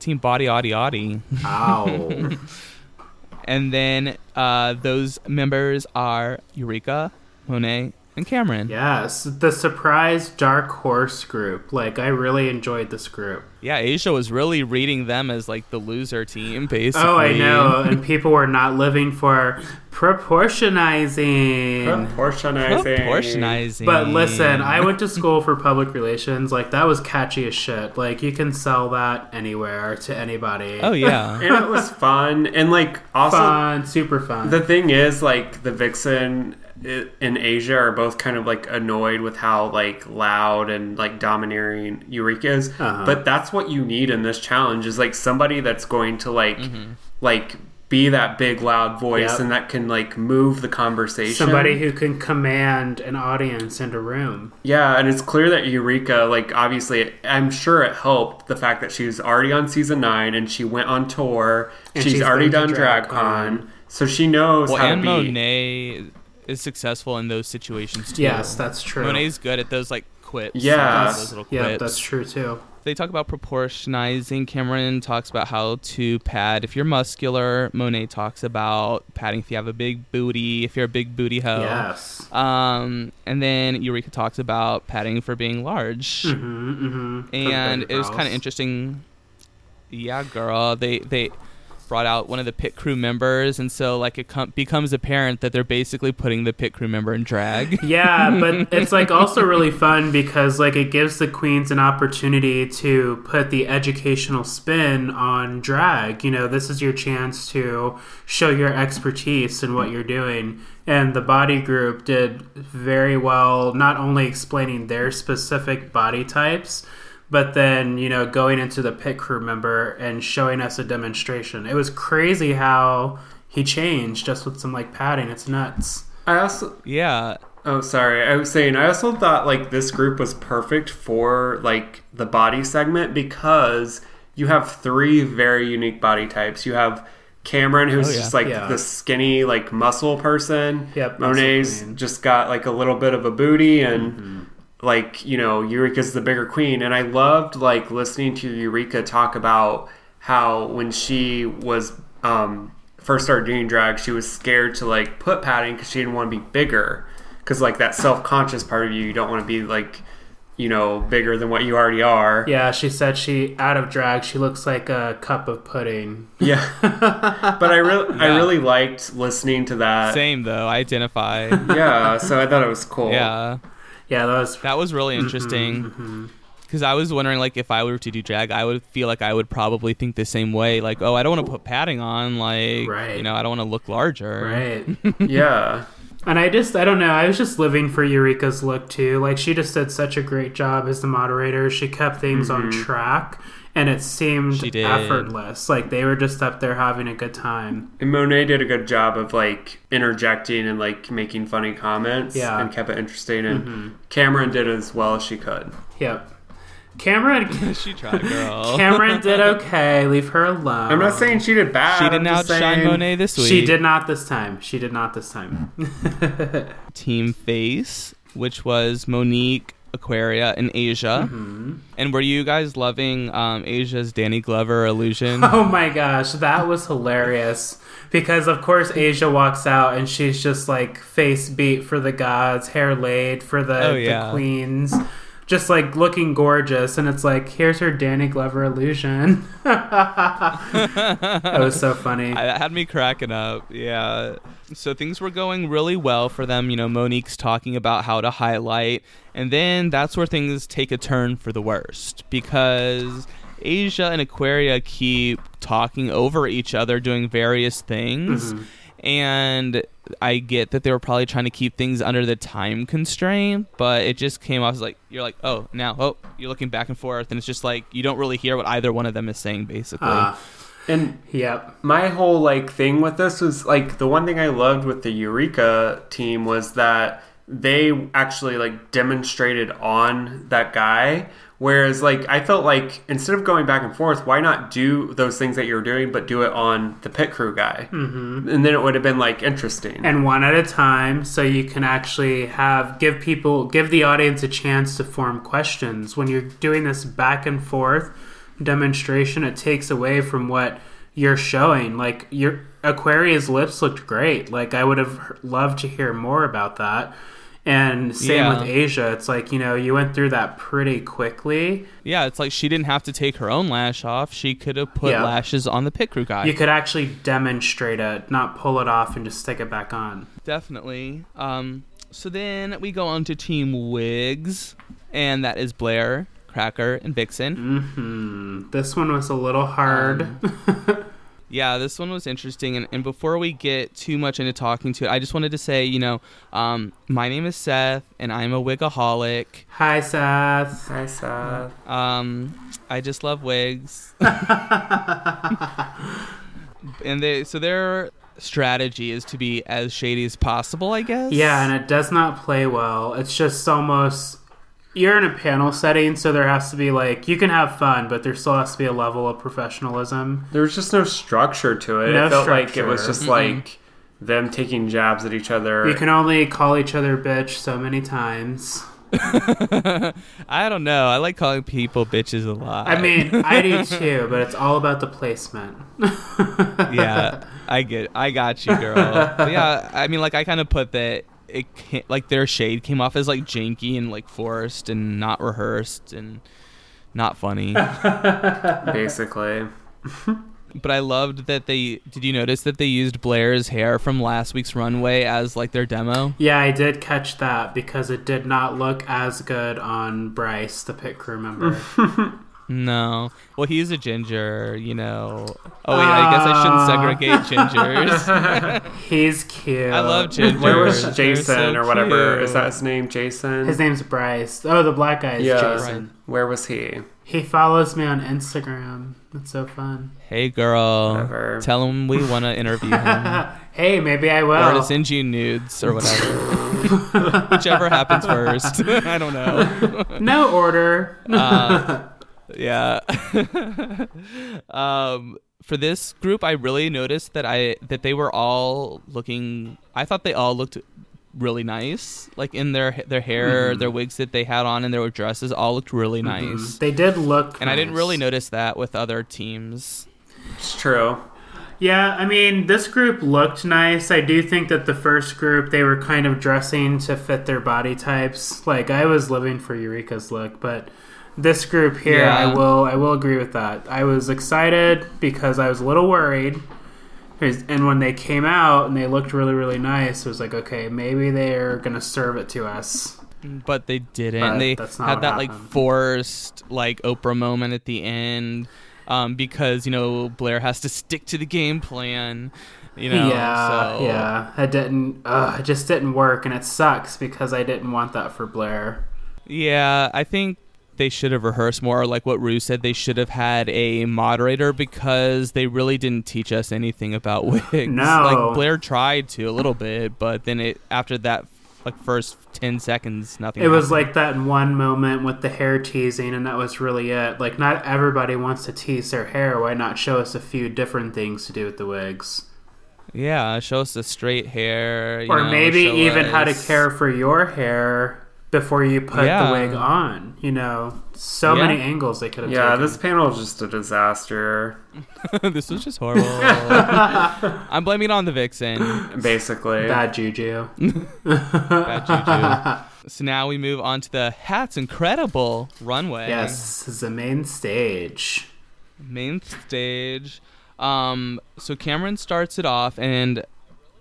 Team Body, Audi, Audi, Ow. and then uh, those members are Eureka, Monet, and Kameron. yes, the surprise dark horse group. Like I really enjoyed this group. Yeah, Asia was really reading them as like the loser team, basically. Oh, I know. and people were not living for proportionizing. Proportionizing. Proportionizing. But listen, I went to school for public relations. Like that was catchy as shit. Like you can sell that anywhere to anybody. Oh yeah. And it was fun. And like also fun, super fun. the thing is like the Vixen i- in Asia are both kind of like annoyed with how like loud and like domineering Eureka is. Uh-huh. But that's what you need in this challenge is like somebody that's going to like Mm-hmm. like be that big loud voice Yep. and that can like move the conversation. Somebody who can command an audience and a room. Yeah, and it's clear that Eureka, like, obviously, I'm sure it helped the fact that she was already on season nine and she went on tour. And she's, she's already done DragCon. DragCon, so she knows Well, how and to be. Monet is successful in those situations too. Yes, that's true. Monet's good at those like quips. Yeah. yeah, that's true too. They talk about proportionizing. Kameron talks about how to pad if you're muscular. Monet talks about padding if you have a big booty, if you're a big booty hoe. Yes. Um, and then Eureka talks about padding for being large. Mm-hmm, mm-hmm. and it was kind of interesting. Yeah, girl. They they brought out one of the pit crew members, and so like it com- becomes apparent that they're basically putting the pit crew member in drag. Yeah, but it's like also really fun because like it gives the queens an opportunity to put the educational spin on drag. You know, this is your chance to show your expertise in what you're doing. And the body group did very well, not only explaining their specific body types, but then you know going into the pit crew member and showing us a demonstration. It was crazy how he changed just with some like padding. It's nuts. I also, yeah, oh, sorry, I was saying, I also thought like this group was perfect for like the body segment because you have three very unique body types. You have Kameron, who's Oh, yeah. just like Yeah. the skinny, like muscle person. Yep, muscle Monet's just got like a little bit of a booty and. Mm-hmm. Like you know eureka's the bigger queen and i loved like listening to eureka talk about how when she was um first started doing drag she was scared to like put padding because she didn't want to be bigger because like that self-conscious part of you you don't want to be like you know bigger than what you already are Yeah, she said she out of drag. She looks like a cup of pudding. yeah but i really i really liked listening to that same though. I identify. yeah so i thought it was cool yeah, Yeah, that was that was really interesting. hmm Because I was wondering, like, if I were to do drag, I would feel like I would probably think the same way. Like, oh, I don't want to put padding on. Like, Right. you know, I don't want to look larger. right. yeah and I just, I don't know. I was just living for Eureka's look too. Like she just did such a great job as the moderator. She kept things on Mhm. track, and it seemed effortless. Like they were just up there having a good time. And Monet did a good job of like interjecting and like making funny comments Yeah. and kept it interesting. And Mhm. Kameron did as well as she could. Yep. Kameron, she tried, girl. Kameron did okay. Leave her alone. I'm not saying she did bad. she didn't just outshine Monet this week. She did not this time. She did not this time. Team Face, which was Monique, Aquaria, in Asia. Mm-hmm. And were you guys loving um, Asia's Danny Glover illusion? Oh my gosh, that was hilarious. Because of course Asia walks out and she's just like face beat for the gods, hair laid for the, Oh, yeah. the queens. Just like looking gorgeous, and it's like, here's her Danny Glover illusion. that was so funny. I, that had me cracking up. Yeah. So things were going really well for them. You know, Monique's talking about how to highlight. And then that's where things take a turn for the worst because Asia and Aquaria keep talking over each other, doing various things. Mhm. And I get that they were probably trying to keep things under the time constraint, but it just came off as like, you're like, oh, now, oh, you're looking back and forth. And it's just like, you don't really hear what either one of them is saying, basically. Uh, And yeah, my whole like thing with this was like the one thing I loved with the Eureka team was that they actually like demonstrated on that guy. Whereas like I felt like instead of going back and forth, why not do those things that you're doing, but do it on the pit crew guy, mm-hmm. and then it would have been like interesting. and one at a time so you can actually have give people give the audience a chance to form questions when you're doing this back and forth demonstration it takes away from what you're showing like your Aquaria's lips looked great like i would have loved to hear more about that and same Yeah. with asia it's like you know you went through that pretty quickly Yeah, it's like she didn't have to take her own lash off. She could have put Yeah. lashes on the pit crew guy. you could actually demonstrate it not pull it off and just stick it back on Definitely. Um, so then we go on to Team Wigs, and that is Blair, Cracker, and Vixen. hmm this one was a little hard Yeah, this one was interesting. And, and before we get too much into talking to it, I just wanted to say, you know, um, my name is Seth, and I'm a wigaholic. hi seth Hi, Seth. Um, I just love wigs. and they so their strategy is to be as shady as possible, I guess. Yeah, and it does not play well. It's just almost you're in a panel setting, so there has to be like you can have fun, but there still has to be a level of professionalism. There was just no structure to it. No it felt like it was structure. just mm-hmm. like them taking jabs at each other. You can only call each other bitch so many times. I don't know. I like calling people bitches a lot. I mean, I do too, but it's all about the placement. yeah, I get, I got you, girl. But yeah, I mean, like I kind of put that it ca like their shade came off as like janky and like forced and not rehearsed and not funny. basically. but I loved that they. Did you notice that they used Blair's hair from last week's runway as like their demo? Yeah, I did catch that because it did not look as good on Bryce, the pit crew member. No. Well, he's a ginger, you know. Oh wait, I guess I shouldn't segregate gingers. He's cute. I love gingers. Where was Jason so or whatever? cute. Is that his name? Jason? His name's Bryce. Oh, the black guy is Yeah. Jason. Where was he? He follows me on Instagram. That's so fun. Hey, girl. Whatever. Tell him we want to interview him. hey, maybe I will. or will. to send you nudes or whatever. Whichever happens first. I don't know. no order. Uh, yeah. um, for this group, I really noticed that I that they were all looking. I thought they all looked really nice, like in their their hair, Mm-hmm. their wigs that they had on, and their dresses all looked really nice. they did look. And I didn't really notice that with other teams. It's true. Yeah, I mean, this group looked nice. I do think that the first group they were kind of dressing to fit their body types. Like I was living for Eureka's look, but this group here, Yeah. I will I will agree with that. I was excited because I was a little worried. And when they came out and they looked really really nice, it was like, okay, maybe they're gonna serve it to us. But they didn't. But they had that like forced like Oprah moment at the end. Um, because you know Blair has to stick to the game plan, you know. yeah, so. yeah. It didn't. Uh, it just didn't work, and it sucks because I didn't want that for Blair. Yeah, I think they should have rehearsed more. Like what Rue said, they should have had a moderator because they really didn't teach us anything about wigs. No. like Blair tried to a little bit, but then it after that like first ten seconds, nothing. It was like that one moment with the hair teasing, and that was really it. Like, not everybody wants to tease their hair. Why not show us a few different things to do with the wigs? yeah, show us the straight hair, you or know, maybe even how to care for your hair before you put Yeah. the wig on. You know, so Yeah. many angles they could have taken. Yeah, taken. this panel is just a disaster, this was just horrible. I'm blaming it on the vixen. basically. Bad juju. Bad juju. So now we move on to the Hats Incredible runway. Yes, this is the main stage. main stage. Um, so Kameron starts it off, and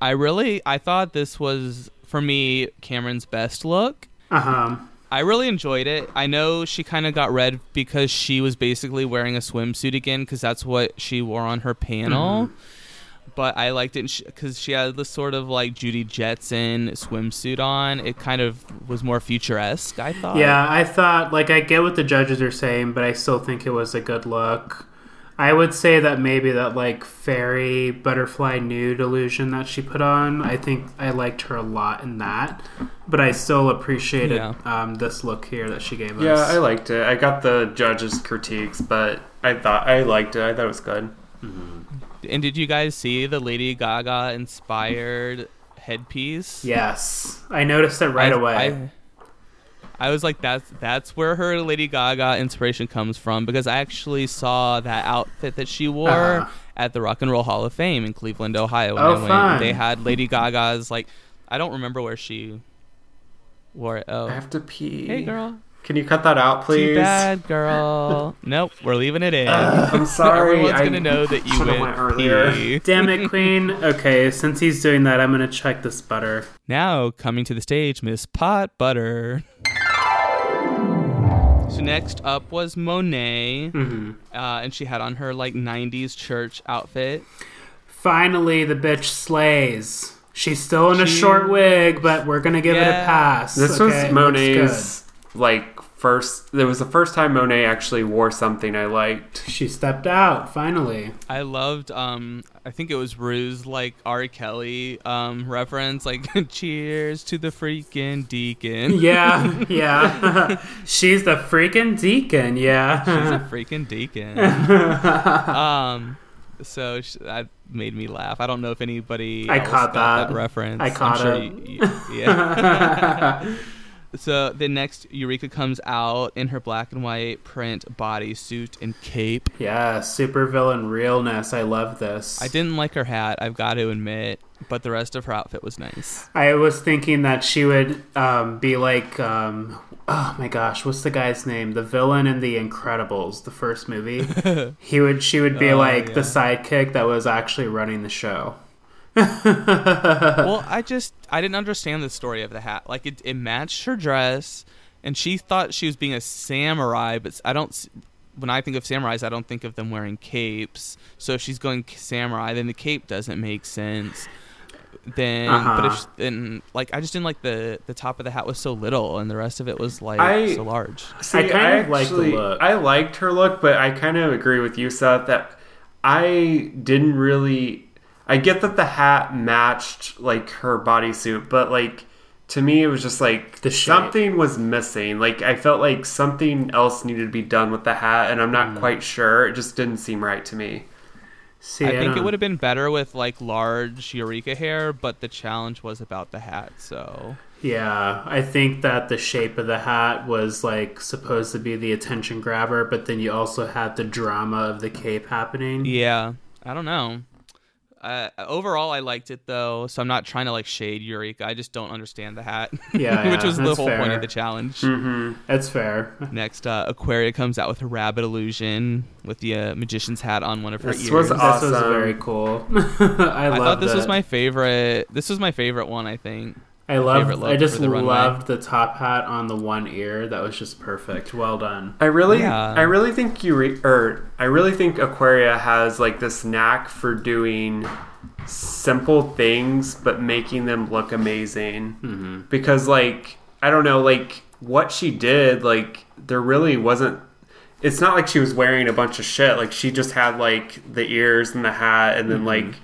I really I thought this was for me Kameron's best look. Uh huh. I really enjoyed it. I know she kind of got red because she was basically wearing a swimsuit again because that's what she wore on her panel. But I liked it because she had this sort of like Judy Jetson swimsuit on. It kind of was more futuresque. I thought. Yeah, I thought like I get what the judges are saying, but I still think it was a good look. I would say that maybe that like fairy butterfly nude illusion that she put on. I think I liked her a lot in that, but I still appreciated Yeah. um, this look here that she gave us. Yeah, I liked it. I got the judges' critiques, but I thought I liked it. I thought it was good. And did you guys see the Lady Gaga inspired headpiece? yes, I noticed it right I- away. I, I was like, that's that's where her Lady Gaga inspiration comes from because I actually saw that outfit that she wore Uh-huh. at the Rock and Roll Hall of Fame in Cleveland, Ohio. When Oh, I went. fun. They had Lady Gaga's like, I don't remember where she wore it. Oh, I have to pee. hey girl, Can you cut that out, please? too bad, girl. nope, we're leaving it in. I'm sorry. Everyone's I gonna know that you went earlier. pee. Damn it, Queen. Okay, since he's doing that, I'm gonna check this butter. Now coming to the stage, Miss Pot Butter. So next up was Monet, hmm uh, and she had on her like '90s church outfit. Finally, the bitch slays. She's still in a She- short wig, but we're gonna give it a pass. This okay? was Monet's like first. It was the first time Monet actually wore something I liked. She stepped out finally. I loved. Um, I think it was Rue's like R. Kelly um, reference, like "Cheers to the freaking deacon." Yeah, yeah. She's the freaking deacon. Yeah she's a freaking deacon. um, so sh- that made me laugh. I don't know if anybody I else caught got that. reference. I I'm caught sure it. you- you- yeah. So the next Eureka comes out in her black and white print bodysuit and cape. yeah, supervillain realness. I love this. I didn't like her hat. I've got to admit, but the rest of her outfit was nice. I was thinking that she would um, be like, um, oh my gosh, what's the guy's name? The villain in The Incredibles, the first movie. he would, she would be Oh, like yeah. the sidekick that was actually running the show. well, I just I didn't understand the story of the hat. Like it, it matched her dress, and she thought she was being a samurai. But I don't. When I think of samurais, I don't think of them wearing capes. So if she's going samurai, then the cape doesn't make sense. Then, but if Uh-huh. sh- then like I just didn't like the the top of the hat was so little, and the rest of it was like I- so large. See, I kind of liked the actually- look. I liked her look, but I kind of agree with you, Seth, that I didn't really. I get that the hat matched like her bodysuit, but like to me, it was just like The something was missing. Like I felt like something else needed to be done with the hat, and I'm not Mm. quite sure. It just didn't seem right to me. See, I think it would have been better with like large Eureka hair, but the challenge was about the hat. So Yeah, I think that the shape of the hat was like supposed to be the attention grabber, but then you also had the drama of the cape happening. Yeah, I don't know. Uh, overall, I liked it though, so I'm not trying to like shade Eureka. I just don't understand the hat, Yeah, which yeah, was the that's whole point of the challenge. hmm That's fair. Next, uh, Aquaria comes out with a rabbit illusion with the uh, magician's hat on one of her This ears. was This Awesome. was very cool. I, I loved thought this was my favorite. This was my favorite one. I think. I favorite loved. I just the loved the top hat on the one ear. That was just perfect. Well done. I really, Yeah. I really think you, re- or I really think Aquaria has like this knack for doing simple things but making them look amazing. hmm Because like I don't know, like what she did, like there really wasn't. It's not like she was wearing a bunch of shit. Like she just had like the ears and the hat, and then like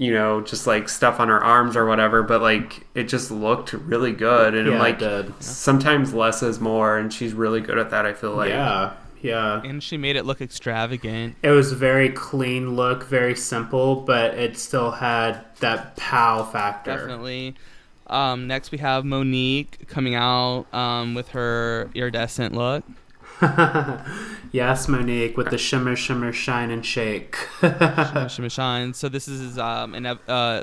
you know just like stuff on her arms or whatever. But like it just looked really good, and Yeah, I'm like it did. sometimes less is more, and she's really good at that. I feel like yeah, yeah. And she made it look extravagant. It was a very clean look, very simple, but it still had that pow factor. Definitely. Um, next, we have Monique coming out um, with her iridescent look. yes, Monique with the shimmer, shimmer, shine, and shake. Shimmer, shimmer, shine. So this is um, an, uh,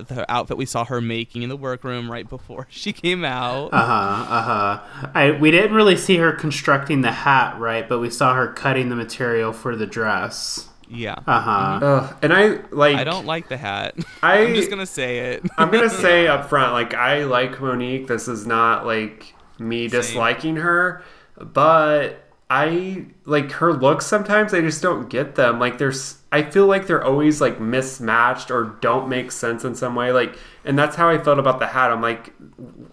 the outfit we saw her making in the workroom right before she came out. Uh huh. Uh huh. I we didn't really see her constructing the hat, right? But we saw her cutting the material for the dress. yeah. Uh huh. Ugh, and I like. I don't like the hat. I, I'm just gonna say it. I'm gonna say up front, like I like Monique. This is not like me Same. disliking her, but I like her looks. Sometimes I just don't get them. Like there's, I feel like they're always like mismatched or don't make sense in some way. Like, and that's how I felt about the hat. I'm like,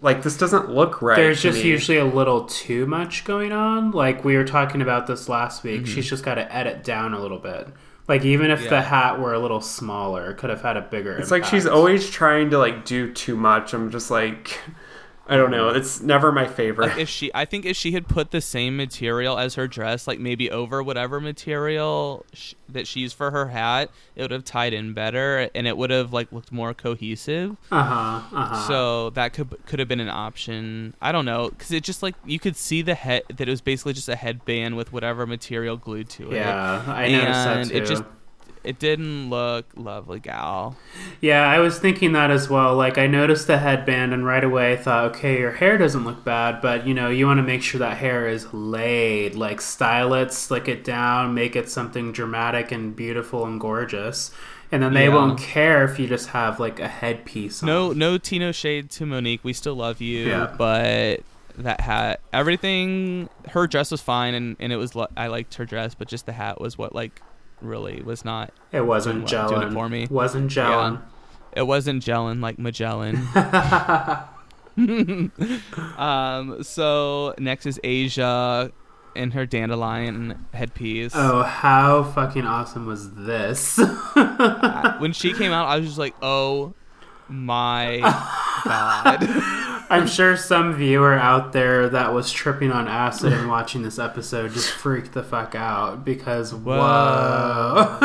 like this doesn't look right. There's to just me. usually a little too much going on. Like we were talking about this last week. Mm-hmm. She's just got to edit down a little bit. Like even if Yeah. the hat were a little smaller, it could have had a bigger. It's like she's always trying to like do too much. I'm just like, I don't know. It's never my favorite. Like if she, I think if she had put the same material as her dress, like maybe over whatever material sh- that she used for her hat, it would have tied in better, and it would have like looked more cohesive. Uh huh. Uh huh. So that could could have been an option. I don't know, because it just like you could see the head that it was basically just a headband with whatever material glued to it. yeah, I noticed that and too. it just it didn't look lovely, gal. Yeah, I was thinking that as well. Like, I noticed the headband, and right away I thought, okay, your hair doesn't look bad, but you know, you want to make sure that hair is laid. Like, style it, slick it down, make it something dramatic and beautiful and gorgeous. And then they Yeah. won't care if you just have like a headpiece. On. No, no Tino shade to Monique. We still love you, Yeah. but that hat, everything. Her dress was fine, and and it was. I liked her dress, but just the hat was what like really was not. it wasn't doing what- doing it gelling for me. Wasn't gelling. It wasn't gelling like Magellan. um. So next is Asia, in her dandelion headpiece. Oh, how fucking awesome was this? When she came out, I was just like, oh my god. I'm sure some viewer out there that was tripping on acid and watching this episode just freaked the fuck out because whoa.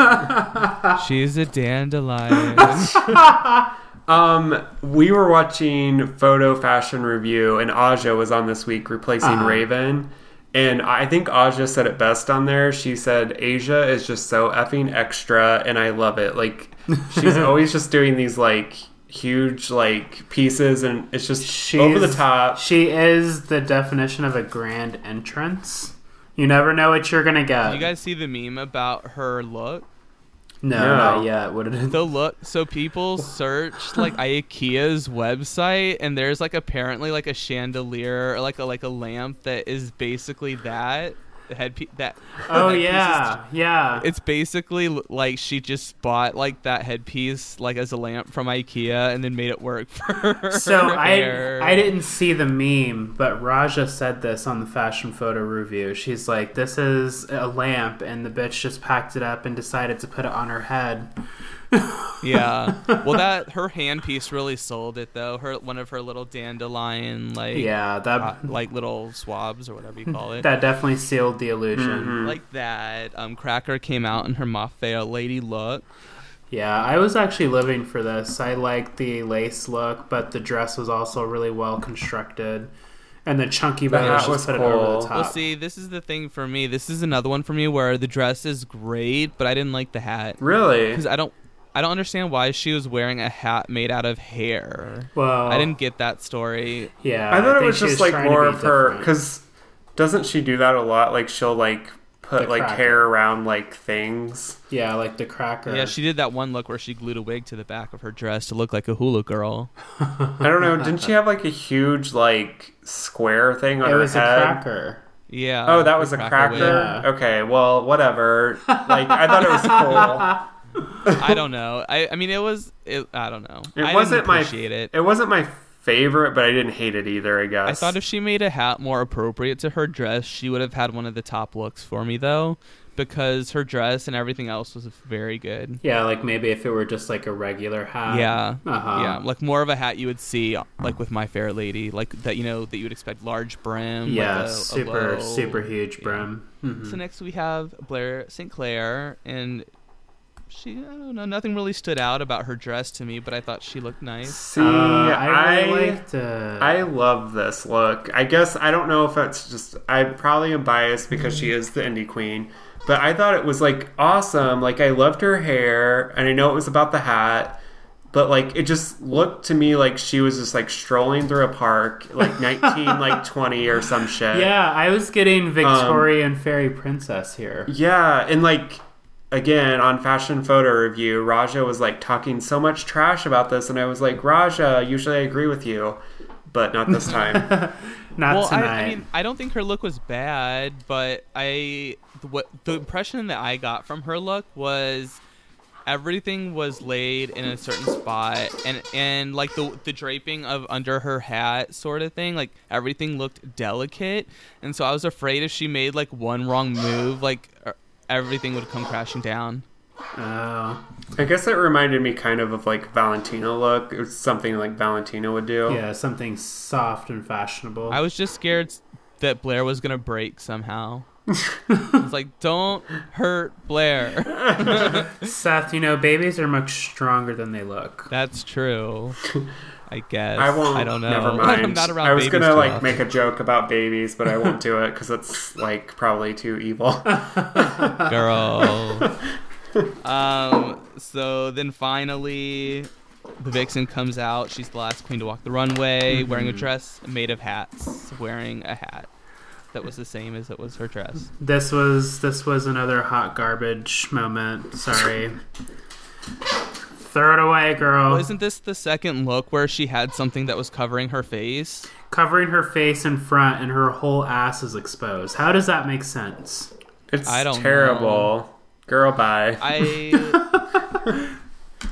She's a dandelion. Um, we were watching Photo Fashion Review, and Aja was on this week replacing Uh-huh. Raven. And I think Aja said it best on there. She said Asia is just so effing extra, and I love it. Like she's always just doing these like huge like pieces, and it's just over the top. She is the definition of a grand entrance. You never know what you're gonna get. you guys see the meme about her look? no, No. not yet. What did it? The look. So people searched like IKEA's website, and there's like apparently like a chandelier or like a like a lamp that is basically that headpiece. That Oh that is yeah, yeah. It's basically like she just bought like that headpiece like as a lamp from IKEA and then made it work for her. So I. I didn't see the meme, but Raja said this on the fashion photo review. She's like, "This is a lamp," and the bitch just packed it up and decided to put it on her head. Yeah. Well, that her handpiece really sold it though. Her one of her little dandelion like Yeah, that uh, like little swabs or whatever you call it. that definitely sealed the illusion. Mhm. like that. Um, Cracker came out in her Mafia lady look. Yeah, I was actually living for this. I liked the lace look, but the dress was also really well constructed, and the chunky The bows hat just was put it over the top. Well, see, this is the thing for me. This is another one for me where the dress is great, but I didn't like the hat Really? because I don't. I don't understand why she was wearing a hat made out of hair. well, I didn't get that story. Yeah, I thought it was she just like trying more of her because doesn't she do that a lot? Like she'll like put like hair around like things. yeah, like the cracker. Yeah, she did that one look where she glued a wig to the back of her dress to look like a hula girl. I don't know. Didn't she have like a huge like square thing on her? It her was a head? cracker. Yeah. Oh, that was a wig. cracker. Yeah. Okay, well, whatever. Like I thought it was cool. I don't know. I, I mean, it was. It, I don't know. It I wasn't didn't my- it. It wasn't my favorite, but I didn't hate it either. I guess. I thought if she made a hat more appropriate to her dress, she would have had one of the top looks for me, though, because her dress and everything else was very good. Yeah, like maybe if it were just like a regular hat. yeah, Uh-huh. yeah, like more of a hat you would see, like with My Fair Lady, like that you know that you would expect large brim. like Yeah, a- a super low- super huge yeah. brim. Mhm. So next we have Blair St. Clair, and she, I don't know, nothing really stood out about her dress to me, but I thought she looked nice. See, Uh, I I really liked it. I love this look. I guess I don't know if it's just I probably am biased because she is the indie queen, but I thought it was like awesome. Like I loved her hair, and I know it was about the hat, but like it just looked to me like she was just like strolling through a park, like nineteen, like twenty or some shit. yeah, I was getting Victorian fairy princess here. Yeah, and like again on fashion photo review, Raja was like talking so much trash about this, and I was like, Raja, usually I agree with you, but not this time. Not well, I, tonight. I mean, I don't think her look was bad, but I what the impression that I got from her look was everything was laid in a certain spot and and like the the draping of under her hat sort of thing like everything looked delicate and so I was afraid if she made like one wrong move like er- everything would come crashing down Oh, I guess that reminded me kind of of like Valentino look. It was something like Valentino would do. yeah, something soft and fashionable. I was just scared that Blair was gonna break somehow. it's like, don't hurt Blair. Seth, you know, babies are much stronger than they look. That's true. I guess. I won't. I don't know. Never mind. I'm not around I was gonna like often. make a joke about babies, but I won't do it because it's like probably too evil. girl. um. So then finally, the vixen comes out. She's the last queen to walk the runway, wearing a dress made of hats. Wearing a hat that was the same as it was her dress. This was this was another hot garbage moment. Sorry. Throw it away, girl. Well, isn't this the second look where she had something that was covering her face? Covering her face in front and her whole ass is exposed. How does that make sense? It's I don't terrible. Girl, bye. I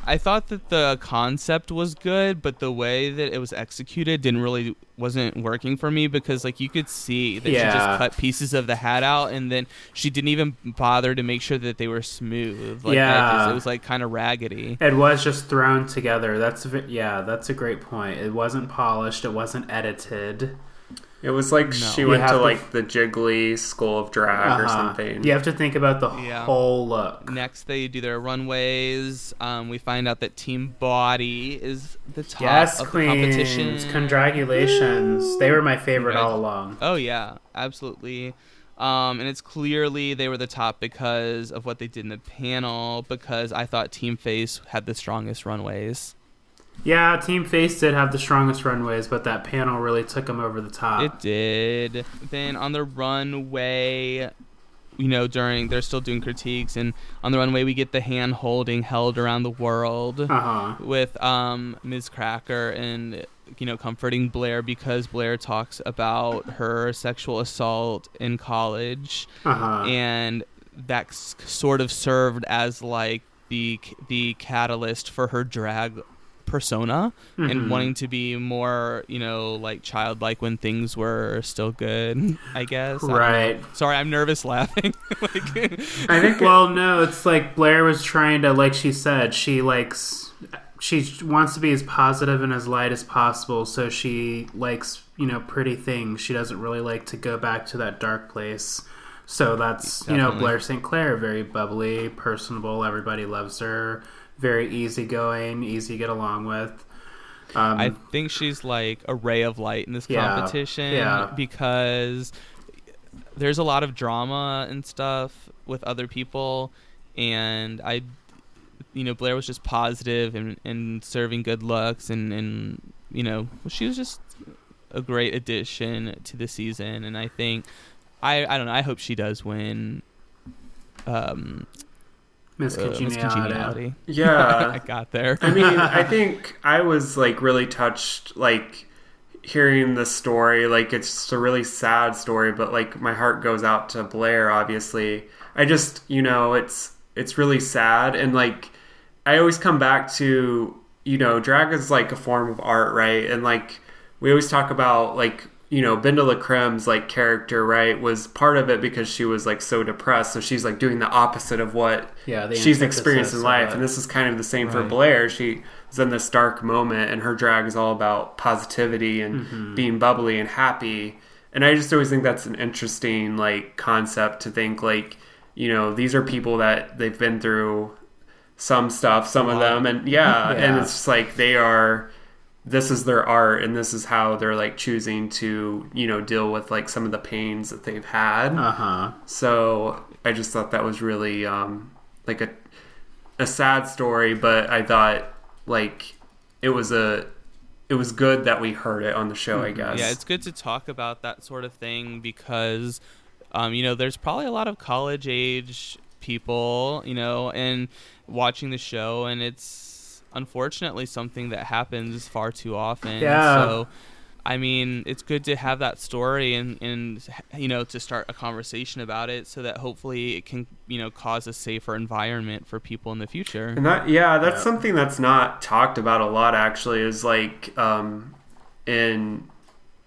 I thought that the concept was good, but the way that it was executed didn't really wasn't working for me because like you could see that she just cut pieces of the hat out and then she didn't even bother to make sure that they were smooth. Like Yeah. edges. it was like kind of raggedy. It was just thrown together. That's yeah, that's a great point. It wasn't polished. It wasn't edited. It was like No. she You went to to- like the Jiggly School of Drag or Uh-huh. something. You have to think about the Yeah. whole look. Next, they do their runways. Um, we find out that Team Body is the top Yes, of the queens. competition. Congratulations. They were my favorite Congrat- all along. Oh yeah, absolutely. Um, and it's clearly they were the top because of what they did in the panel. Because I thought Team Face had the strongest runways. Yeah, Team Face did have the strongest runways, but that panel really took them over the top. It did. Then on the runway, you know, during they're still doing critiques, and on the runway we get the hand holding held around the world. uh huh. with um, Miz Cracker and you know comforting Blair because Blair talks about her sexual assault in college Uh huh. and that sort of served as like the the catalyst for her drag persona Mhm. and wanting to be more you know like childlike when things were still good i guess I. Right. sorry i'm nervous laughing like I think Well, no, it's like Blair was trying to, like she said, she likes, she wants to be as positive and as light as possible. So she likes, you know, pretty things. She doesn't really like to go back to that dark place. So that's, you know, Blair St. Clair, very bubbly, personable. Everybody loves her. Very easygoing, easy to get along with. Um, I think she's like a ray of light in this Yeah, competition yeah. because there's a lot of drama and stuff with other people, and I, you know, Blair was just positive and, and serving good looks, and, and you know, she was just a great addition to the season, and I think, I I don't know, I hope she does win. Um, Miss uh, Miss Congeniality. Congeniality. yeah. I got there. I mean, I think I was like really touched, like hearing the story. Like it's just a really sad story, but like my heart goes out to Blair. Obviously, I just you know it's it's really sad, and like I always come back to you know drag is like a form of art, right? And like we always talk about like you know BenDeLaCreme's like character, right, was part of it because she was like so depressed, so she's like doing the opposite of what Yeah, she's experienced in life. And this is kind of the same for blair. She was in this dark moment and her drag is all about positivity and Mm-hmm. being bubbly and happy. And i just always think that's an interesting like concept to think like you know these are people that they've been through some stuff some of them. And yeah, and it's just like they are this is their art and this is how they're like choosing to you know deal with like some of the pains that they've had Uh huh. so I just thought that was really um, like a a sad story, but I thought like it was a it was good that we heard it on the show. I guess. Yeah, it's good to talk about that sort of thing because, um, you know, there's probably a lot of college age people, you know, and watching the show, and it's unfortunately something that happens far too often. Yeah. So, I mean, it's good to have that story and, and you know to start a conversation about it, so that hopefully it can you know cause a safer environment for people in the future. And that yeah, that's Yeah. something that's not talked about a lot actually is like um in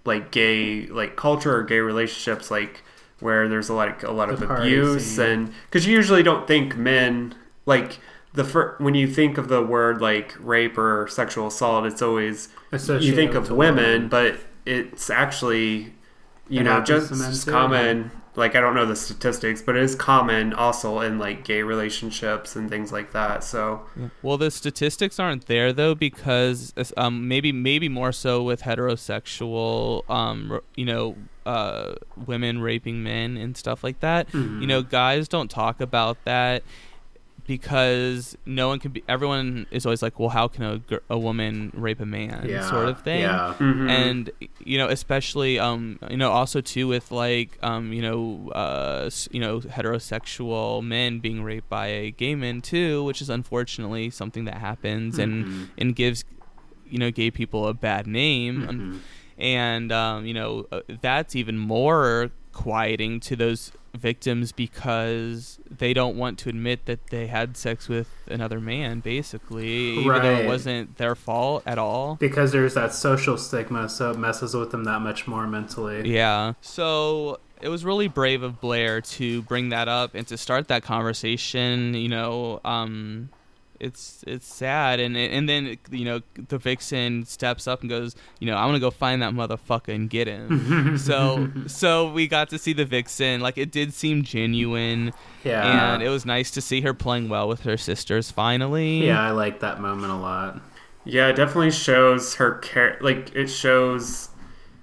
like gay like culture or gay relationships like where there's a lot a lot of The party abuse and cuz you usually don't think men like the fir- when you think of the word like rape or sexual assault, it's always you think of a women, but it's actually you It know just to as too, common. Like I don't know the statistics, but it is common also in like gay relationships and things like that. So Well, the statistics aren't there though because um, maybe maybe more so with heterosexual, um, you know, uh, women raping men and stuff like that. Mhm. You know, guys don't talk about that because no one can be. Everyone is always like, "Well, how can a, a woman rape a man?" yeah, sort of thing Yeah. mhm. and you know especially um you know also too with like um you know uh you know heterosexual men being raped by a gay men too which is unfortunately something that happens and Mhm. and gives you know gay people a bad name Un- Mhm. and um you know uh, that's even more quieting to those victims because they don't want to admit that they had sex with another man basically even though it wasn't their fault at all because there's that social stigma, so it messes with them that much more mentally. Yeah. So it was really brave of Blair to bring that up and to start that conversation. You know, um, it's it's sad, and and then you know the vixen steps up and goes, you know, I'm gonna go find that motherfucker and get him. so so we got to see the vixen. Like it did seem genuine, Yeah. and it was nice to see her playing well with her sisters finally. yeah, I like that moment a lot. Yeah, it definitely shows her care. Like it shows,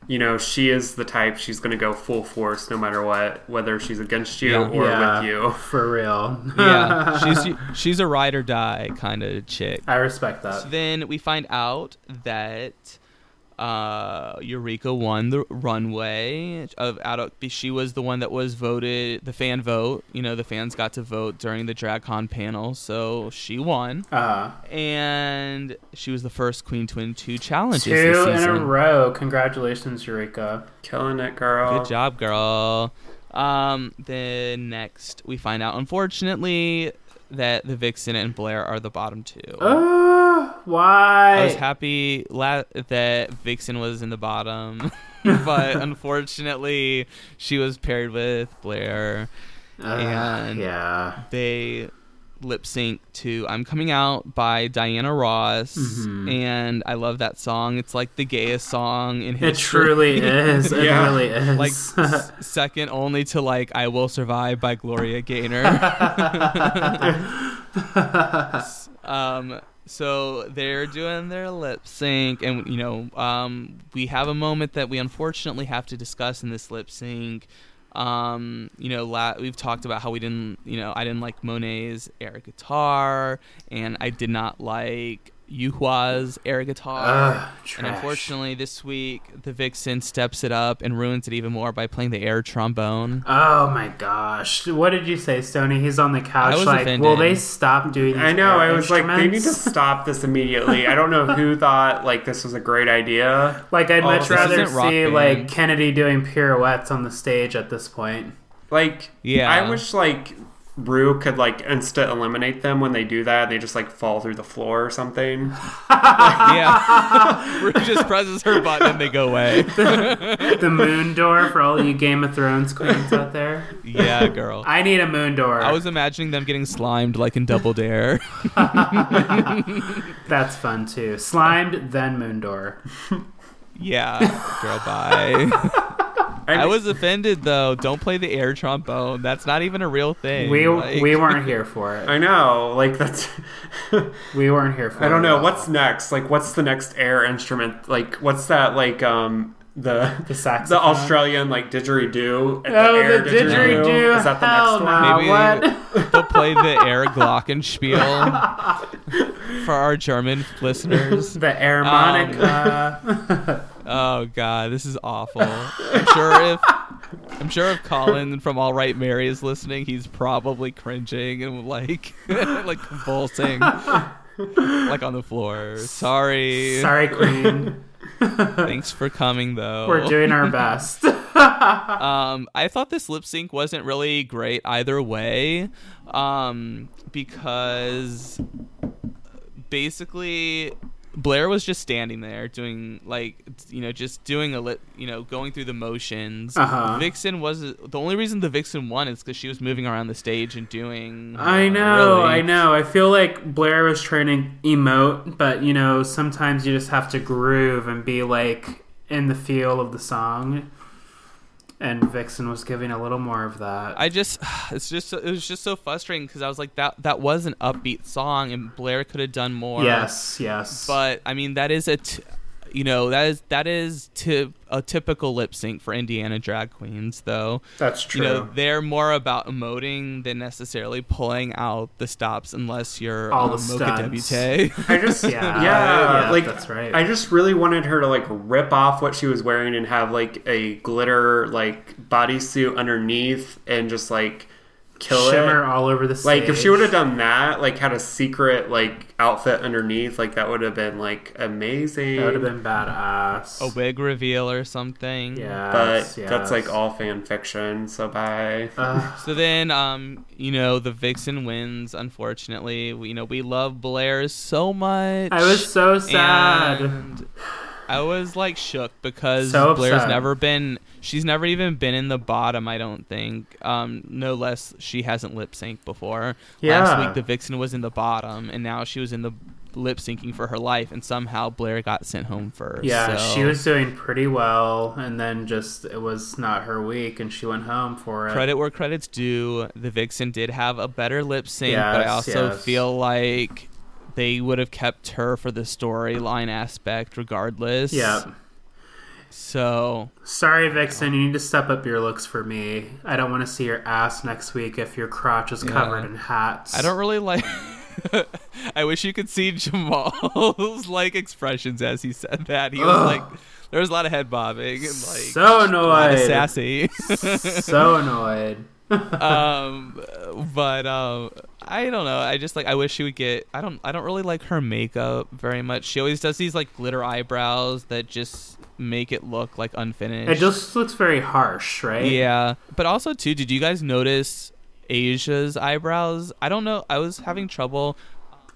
you know, she is the type she's going to go full force no matter what, whether she's against you Yeah. or yeah, with you. For real. yeah. She's she's a ride or die kind of chick. I respect So that. then we find out that uh, Eureka won the runway of out of she was the one that was voted the fan vote. You know, the fans got to vote during the DragCon panel, so she won, Uh, and she was the first Queen Twin to win two challenges two in a row. Congratulations, Eureka. Killing it, girl. Good job, girl. Um, then next we find out, unfortunately, that the Vixen and Blair are the bottom two. Oh, why? I was happy la- that Vixen was in the bottom, but unfortunately, she was paired with Blair. Uh, and- yeah. They lip sync to "I'm Coming Out" by Diana Ross, Mhm. and I love that song. It's like the gayest song in history. It truly is. It Yeah. really is. like s- second only to like "I Will Survive" by Gloria Gaynor. um so they're doing their lip sync and you know um we have a moment that we unfortunately have to discuss in this lip sync um you know la- we've talked about how we didn't you know i didn't like Monét's air guitar and i did not like yuhua's air guitar Ugh, and unfortunately this week the vixen steps it up and ruins it even more by playing the air trombone Oh my gosh. What did you say, Stony? He's on the couch I was like, offended. will they stop doing these I know. air I was like, they need to stop this immediately. I don't know who thought like this was a great idea. Like, I'd Oh, much rather see, Band. like, Kennedy doing pirouettes on the stage at this point. Like, Yeah. I wish like Ru could like insta eliminate them when they do that. They just like fall through the floor or something. yeah Ru just presses her button and they go away the moon door for all you Game of Thrones queens out there. yeah girl I need a moon door. I was imagining them getting slimed like in Double Dare. That's fun too. Slimed, then moon door. yeah, girl, bye. I was offended though. Don't play the air trombone. That's not even a real thing. We Like- we weren't here for it. I know. Like that's. We weren't here for it. I don't at know all. what's next. Like, what's the next air instrument? Like, what's that? Like, um, the the saxophone. the Australian like didgeridoo. Oh, the didgeridoo. Is that the Hell next no. one? Maybe what? they'll play the air glockenspiel for our German listeners. The air harmonica. Oh god, this is awful. I'm sure if I'm sure if Colin from All Right Mary is listening, he's probably cringing and like like convulsing like on the floor. Sorry. Sorry, Queen. Thanks for coming though. We're doing our best. um I thought this lip sync wasn't really great either way. Um because basically Blair was just standing there doing like you know just doing a lit you know going through the motions. Uh-huh. Vixen was the only reason the Vixen won is because she was moving around the stage and doing. I uh, know, really- I know. I feel like Blair was trying to emote, but you know, sometimes you just have to groove and be like in the feel of the song. And Vixen was giving a little more of that. I just it's just it was just so frustrating because I was like that that was an upbeat song and Blair could have done more. yes, yes. But I mean that is a t- you know that is that is to a typical lip sync for Indiana drag queens though. that's true. You know they're more about emoting than necessarily pulling out the stops unless you're All um, the Mocha stunts. Debute. I just Yeah, yeah, yeah, like that's right. I just really wanted her to like rip off what she was wearing and have like a glitter like bodysuit underneath and just like kill Shimmer it. all over the stage. Like if she would have done that, like had a secret like outfit underneath, like that would have been like amazing. that would have been badass. a wig reveal or something. Yeah. but yes. that's like all fan fiction. So bye. Uh, So then, um, you know, the Vixen wins. Unfortunately, we, you know, we love Blair so much. I was so sad. And I was like shook because So Blair's upset. never been. She's never even been in the bottom. I don't think. Um, no less, she hasn't lip synced before. Yeah. Last week, the Vixen was in the bottom, and now she was in the lip syncing for her life, and somehow Blair got sent home first. Yeah, so- she was doing pretty well, and then just it was not her week, and she went home for it. Credit where credit's due. The Vixen did have a better lip sync, but I also yes. feel like they would have kept her for the storyline aspect regardless. Yeah. So Sorry, Vixen, you need to step up your looks for me. I don't want to see your ass next week if your crotch is covered Yeah. in hats. I don't really like. I wish you could see Jamal's like expressions as he said that. He was like, there was a lot of head bobbing and like so a lot of annoyed. sassy. so annoyed. um, but um, I don't know. I just like I wish she would get. I don't. I don't really like her makeup very much. She always does these like glitter eyebrows that just make it look like unfinished. It just looks very harsh, right? yeah. But also too, did you guys notice Asia's eyebrows? I don't know. I was having trouble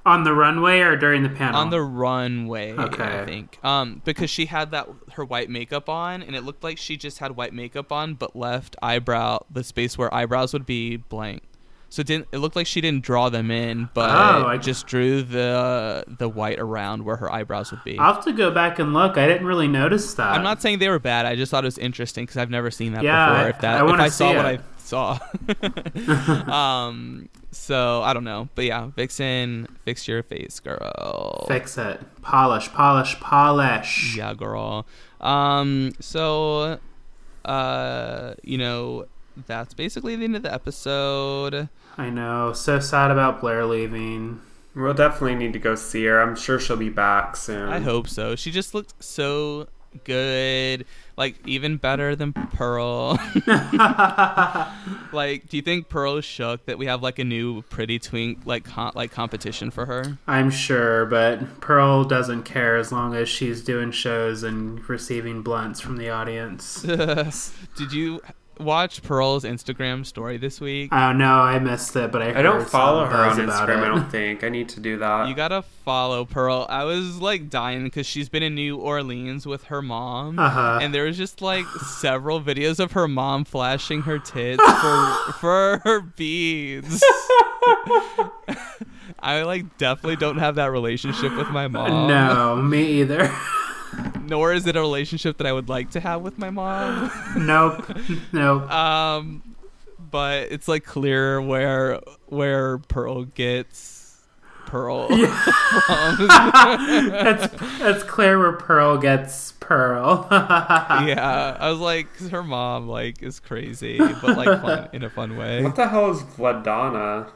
On the runway or during the panel? on the runway. Okay. I think um because she had that her white makeup on and it looked like she just had white makeup on but left eyebrow the space where eyebrows would be blank. So it didn't it looked like she didn't draw them in, but Oh, I- just drew the the white around where her eyebrows would be. I'll have to go back and look. I didn't really notice that. I'm not saying they were bad. I just thought it was interesting because I've never seen that Yeah, before. If that I if I saw see what. I saw, um, so I don't know, but yeah, Vixen, fix your face, girl. Fix it. Polish, polish, polish. Yeah, girl. Um, so, uh, you know, that's basically the end of the episode. I know. So sad about Blair leaving. We'll definitely need to go see her. I'm sure she'll be back soon. I hope so. She just looked so good, like even better than Pearl. like, do you think Pearl's shook that we have like a new pretty twink like con- like competition for her? I'm sure, but Pearl doesn't care as long as she's doing shows and receiving blunts from the audience. Did you watch Pearl's Instagram story this week? Oh no, I missed it, but I I don't follow her on buzz about Instagram. I don't think I need to do that. You gotta follow Pearl. I was like dying because she's been in New Orleans with her mom, Uh-huh. and there was just like several videos of her mom flashing her tits for for her beads. I like definitely don't have that relationship with my mom. No, me either. Nor is it a relationship that I would like to have with my mom. nope, nope. um, but it's like clear where where Pearl gets Pearl from. That's that's clear where Pearl gets Pearl. yeah, I was like, 'cause her mom like is crazy, but like fun in a fun way. What the hell is Vladana?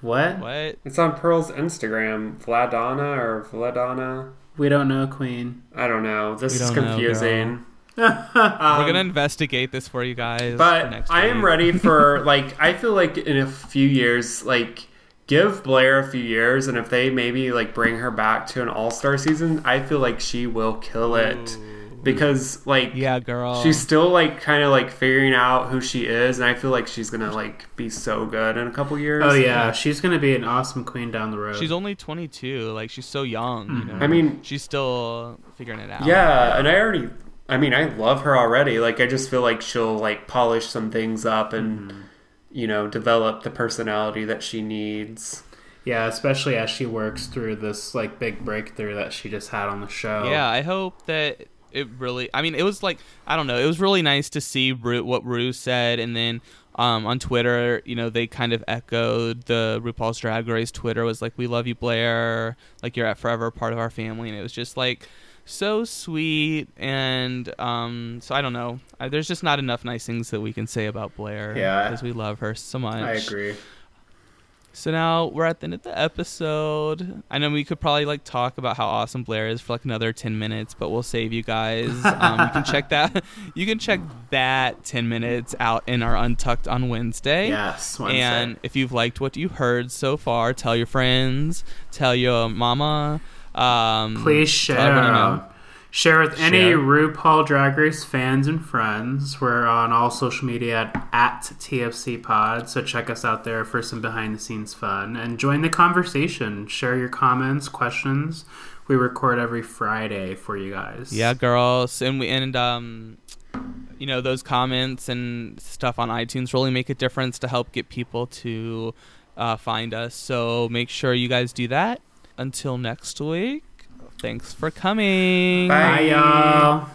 What? What? It's on Pearl's Instagram. Vladana or Vladana? We don't know, Queen. I don't know. This We is don't know, confusing. We're gonna investigate this for you guys. for but next I am week. ready for like I feel like in a few years, like give Blair a few years, and if they maybe like bring her back to an All Star season, I feel like she will kill it. Because like Yeah, girl. she's still like kind of like figuring out who she is, and I feel like she's gonna like be so good in a couple years. Oh yeah, she's gonna be an awesome queen down the road. She's only 22. Like she's so young. You mm-hmm. know? I mean, she's still figuring it out. Yeah, and I already I mean, I love her already. Like I just feel like she'll like polish some things up and mm-hmm. you know, develop the personality that she needs. yeah, especially as she works through this like big breakthrough that she just had on the show. Yeah, I hope that it really. I mean, it was like I don't know. It was really nice to see Ru, what Ru said, and then um, on Twitter, you know, they kind of echoed the RuPaul's Drag Race Twitter was like, "We love you, Blair. Like you're at forever part of our family," and it was just like so sweet. And um, so I don't know. I, there's just not enough nice things that we can say about Blair. Yeah. because we love her so much. I agree. So now we're at the end of the episode. I know we could probably like talk about how awesome Blair is for like another ten minutes, but we'll save you guys. Um, you can check that. You can check that ten minutes out in our Untucked on Wednesday. Yes, Wednesday. And if you've liked what you heard so far, tell your friends, tell your mama. Um, Please tell everyone you share. Share with any Share. RuPaul Drag Race fans and friends. We're on all social media at, at TFC Pod, so check us out there for some behind the scenes fun and join the conversation. Share your comments, questions. We record every Friday for you guys. Yeah, girls, and we and um, you know those comments and stuff on iTunes really make a difference to help get people to uh, find us. So make sure you guys do that. Until next week, thanks for coming. Bye. Bye, y'all.